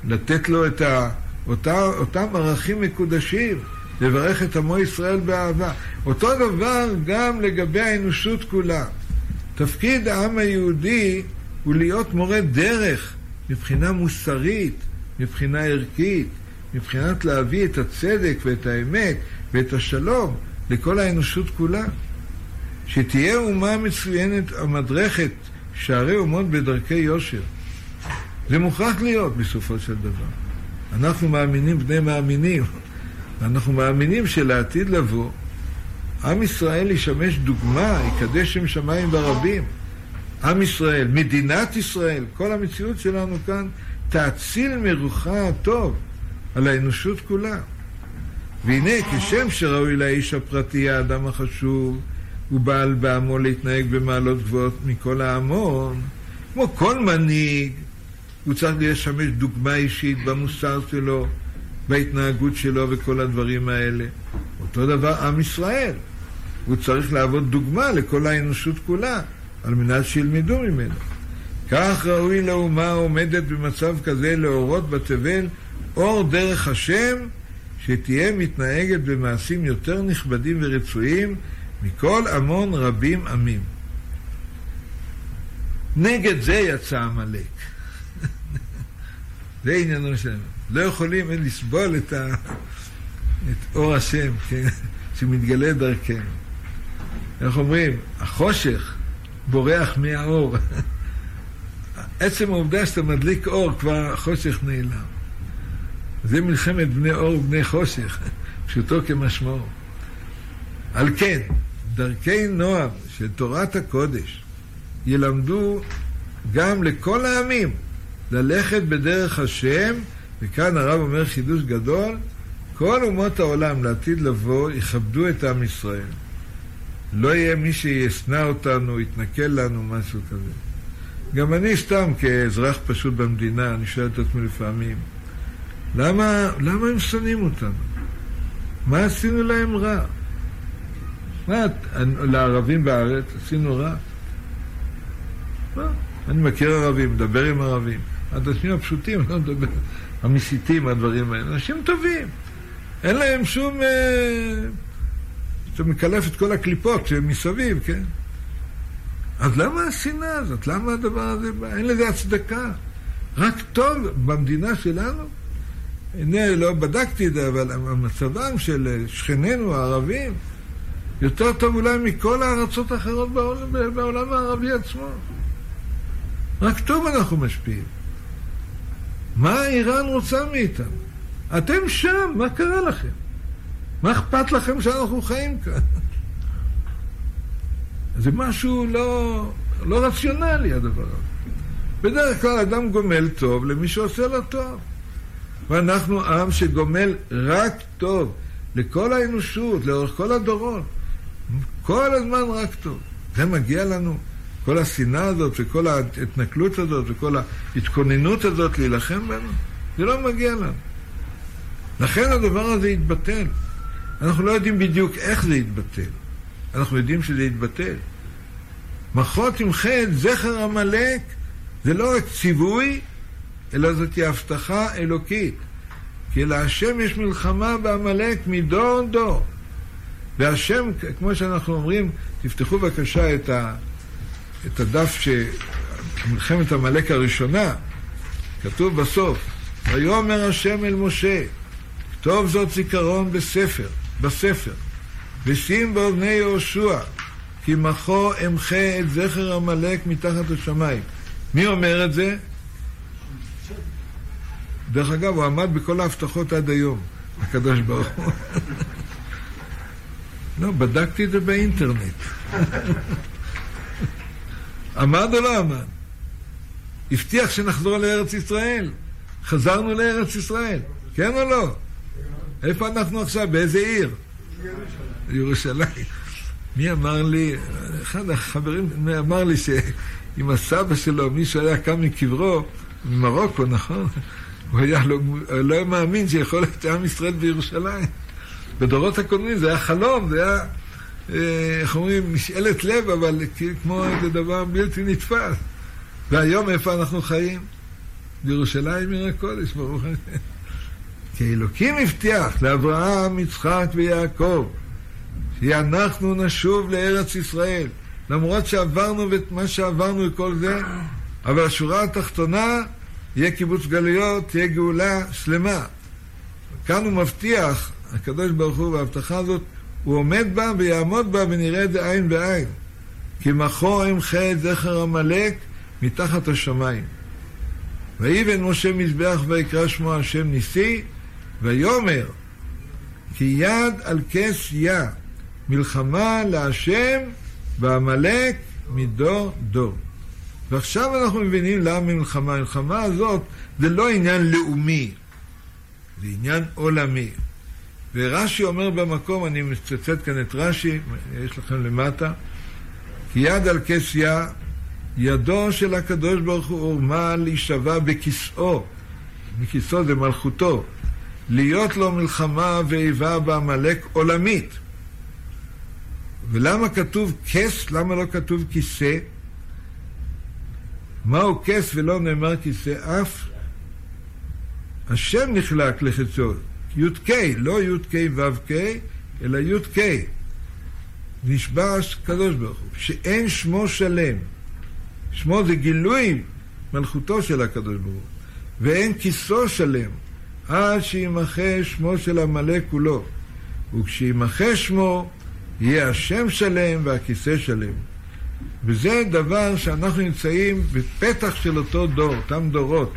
לתת לו את ה, אותה, אותם ערכים מקודשים, לברך את עמו ישראל באהבה. אותו דבר גם לגבי האנושות כולה. תפקיד העם היהודי הוא להיות מורה דרך מבחינה מוסרית, מבחינה ערכית, מבחינת להביא את הצדק ואת האמת ואת השלום לכל האנושות כולה. שתהיה אומה מצוינת המדרכת שערי אומות בדרכי יושר. זה מוכרח להיות בסופו של דבר. אנחנו מאמינים בני מאמינים, ואנחנו מאמינים שלעתיד לבוא עם ישראל ישמש דוגמה, יקדש שם שמיים ברבים. עם ישראל, מדינת ישראל, כל המציאות שלנו כאן, תאציל מרוחה הטוב על האנושות כולה. והנה, כשם שראוי לאיש הפרטי, האדם החשוב, הוא בעל בעמו להתנהג במעלות גבוהות מכל ההמון, כמו כל מנהיג, הוא צריך לשמש דוגמה אישית במוסר שלו, בהתנהגות שלו וכל הדברים האלה. אותו דבר עם ישראל. הוא צריך להוות דוגמה לכל האנושות כולה, על מנת שילמדו ממנו. כך ראוי לאומה העומדת במצב כזה להורות בתבל אור דרך השם, שתהיה מתנהגת במעשים יותר נכבדים ורצויים מכל המון רבים עמים. נגד זה יצא עמלק. זה עניינו שלנו. לא יכולים לסבול את, ה... את אור השם, כן, שמתגלה דרכנו. איך אומרים? החושך בורח מהאור. עצם העובדה שאתה מדליק אור, כבר החושך נעלם. זה מלחמת בני אור ובני חושך, פשוטו כמשמעו. על כן, דרכי נועם של תורת הקודש ילמדו גם לכל העמים ללכת בדרך השם, וכאן הרב אומר חידוש גדול, כל אומות העולם לעתיד לבוא יכבדו את עם ישראל. לא יהיה מי שישנא אותנו, יתנכל לנו, משהו כזה. גם אני סתם כאזרח פשוט במדינה, אני שואל את עצמי לפעמים, למה, למה הם שונאים אותנו? מה עשינו להם רע? מה, לערבים בארץ עשינו רע? מה? אני מכיר ערבים, מדבר עם ערבים. האנשים הפשוטים, לא מדבר, המסיתים, הדברים האלה. אנשים טובים. אין להם שום... אה, אתה מקלף את כל הקליפות שמסביב, כן? אז למה השנאה הזאת? למה הדבר הזה? אין לזה הצדקה. רק טוב במדינה שלנו? הנה, לא בדקתי את זה, אבל מצבם של שכנינו הערבים יותר טוב אולי מכל הארצות האחרות בעולם, בעולם הערבי עצמו. רק טוב אנחנו משפיעים. מה איראן רוצה מאיתנו? אתם שם, מה קרה לכם? מה אכפת לכם שאנחנו חיים כאן? זה משהו לא, לא רציונלי הדבר הזה. בדרך כלל אדם גומל טוב למי שעושה לו טוב. ואנחנו עם שגומל רק טוב לכל האנושות, לאורך כל הדורות. כל הזמן רק טוב. זה מגיע לנו. כל השנאה הזאת וכל ההתנכלות הזאת וכל ההתכוננות הזאת להילחם בנו, זה לא מגיע לנו. לכן הדבר הזה יתבטל. אנחנו לא יודעים בדיוק איך זה יתבטל. אנחנו יודעים שזה יתבטל. מחות עם חטא, זכר עמלק, זה לא רק ציווי, אלא זאת הבטחה אלוקית. כי להשם יש מלחמה בעמלק מדור דור. והשם, כמו שאנחנו אומרים, תפתחו בבקשה את, ה, את הדף ש... מלחמת עמלק הראשונה, כתוב בסוף, ויאמר השם אל משה, כתוב זאת זיכרון בספר, בספר, ושים באוזני יהושע, כי מחו אמחה את זכר עמלק מתחת השמיים. מי אומר את זה? דרך אגב, הוא עמד בכל ההבטחות עד היום, הקדוש ברוך הוא. לא, בדקתי את זה באינטרנט. עמד או לא עמד? הבטיח שנחזור לארץ ישראל. חזרנו לארץ ישראל, כן או לא? איפה אנחנו עכשיו? באיזה עיר? ירושלים. מי אמר לי, אחד החברים אמר לי שאם הסבא שלו, מישהו היה קם מקברו, ממרוקו, נכון? הוא היה לא, לא היה מאמין שיכול להיות עם ישראל בירושלים. בדורות הקודמים זה היה חלום, זה היה, אה, איך אומרים, משאלת לב, אבל כמו איזה דבר בלתי נתפס. והיום איפה אנחנו חיים? בירושלים עיר הקודש, ברוך השם. כי אלוקים הבטיח לאברהם, יצחק ויעקב, שאנחנו נשוב לארץ ישראל. למרות שעברנו את מה שעברנו וכל זה, אבל השורה התחתונה, יהיה קיבוץ גלויות, תהיה גאולה שלמה. כאן הוא מבטיח, הקדוש ברוך הוא, בהבטחה הזאת, הוא עומד בה ויעמוד בה ונראה את זה עין בעין. כי מחור אמחה את זכר עמלק מתחת השמיים. ויבן משה מזבח ויקרא שמו השם ניסי, ויאמר כי יד על כס יה, מלחמה להשם ועמלק מדור דור. ועכשיו אנחנו מבינים למה מלחמה. המלחמה הזאת זה לא עניין לאומי, זה עניין עולמי. ורש"י אומר במקום, אני מצטט כאן את רש"י, יש לכם למטה, כי יד על כס יה, ידו של הקדוש ברוך הוא הורמה להישבע בכיסאו, מכיסאו זה מלכותו, להיות לו מלחמה ואיבה בעמלק עולמית. ולמה כתוב כס? למה לא כתוב כיסא? מהו כס ולא נאמר כיסא אף? השם נחלק לחצו, י"ק, לא י"ק ו"ק, אלא י"ק. נשבע הקדוש ברוך הוא, שאין שמו שלם. שמו זה גילוי מלכותו של הקדוש ברוך הוא, ואין כיסו שלם, עד שימחה שמו של עמלק כולו. וכשימחה שמו, יהיה השם שלם והכיסא שלם. וזה דבר שאנחנו נמצאים בפתח של אותו דור, אותם דורות,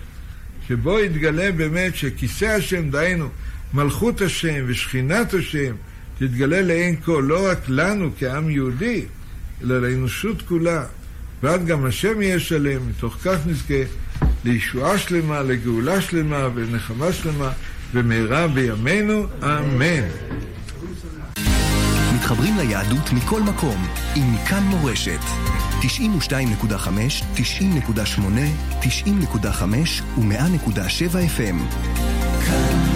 שבו יתגלה באמת שכיסא השם, דהיינו, מלכות השם ושכינת השם, תתגלה לעין כל, לא רק לנו כעם יהודי, אלא לאנושות כולה. ואז גם השם יהיה שלם, מתוך כך נזכה לישועה שלמה, לגאולה שלמה ולנחמה שלמה, במהרה בימינו, אמן. מתחברים ליהדות מכל מקום, עם כאן מורשת. 92.5, 90.8, 90.5 ו-100.7 FM. כאן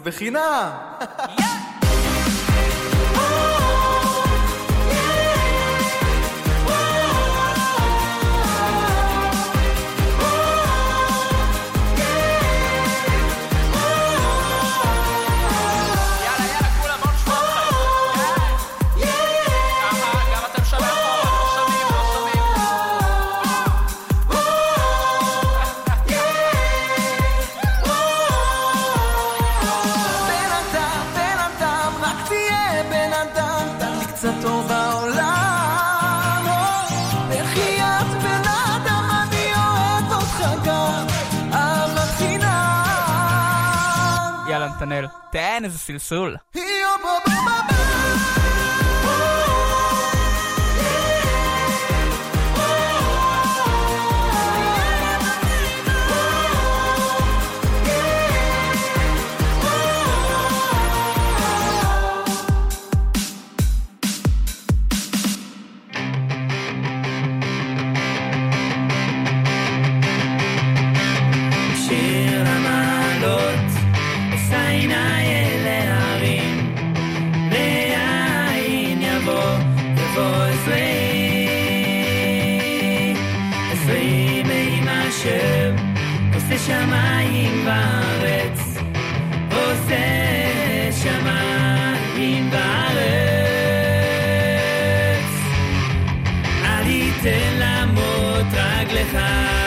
זה בחינם! dagen is still. נתנאל. תן איזה סלסול. שומרך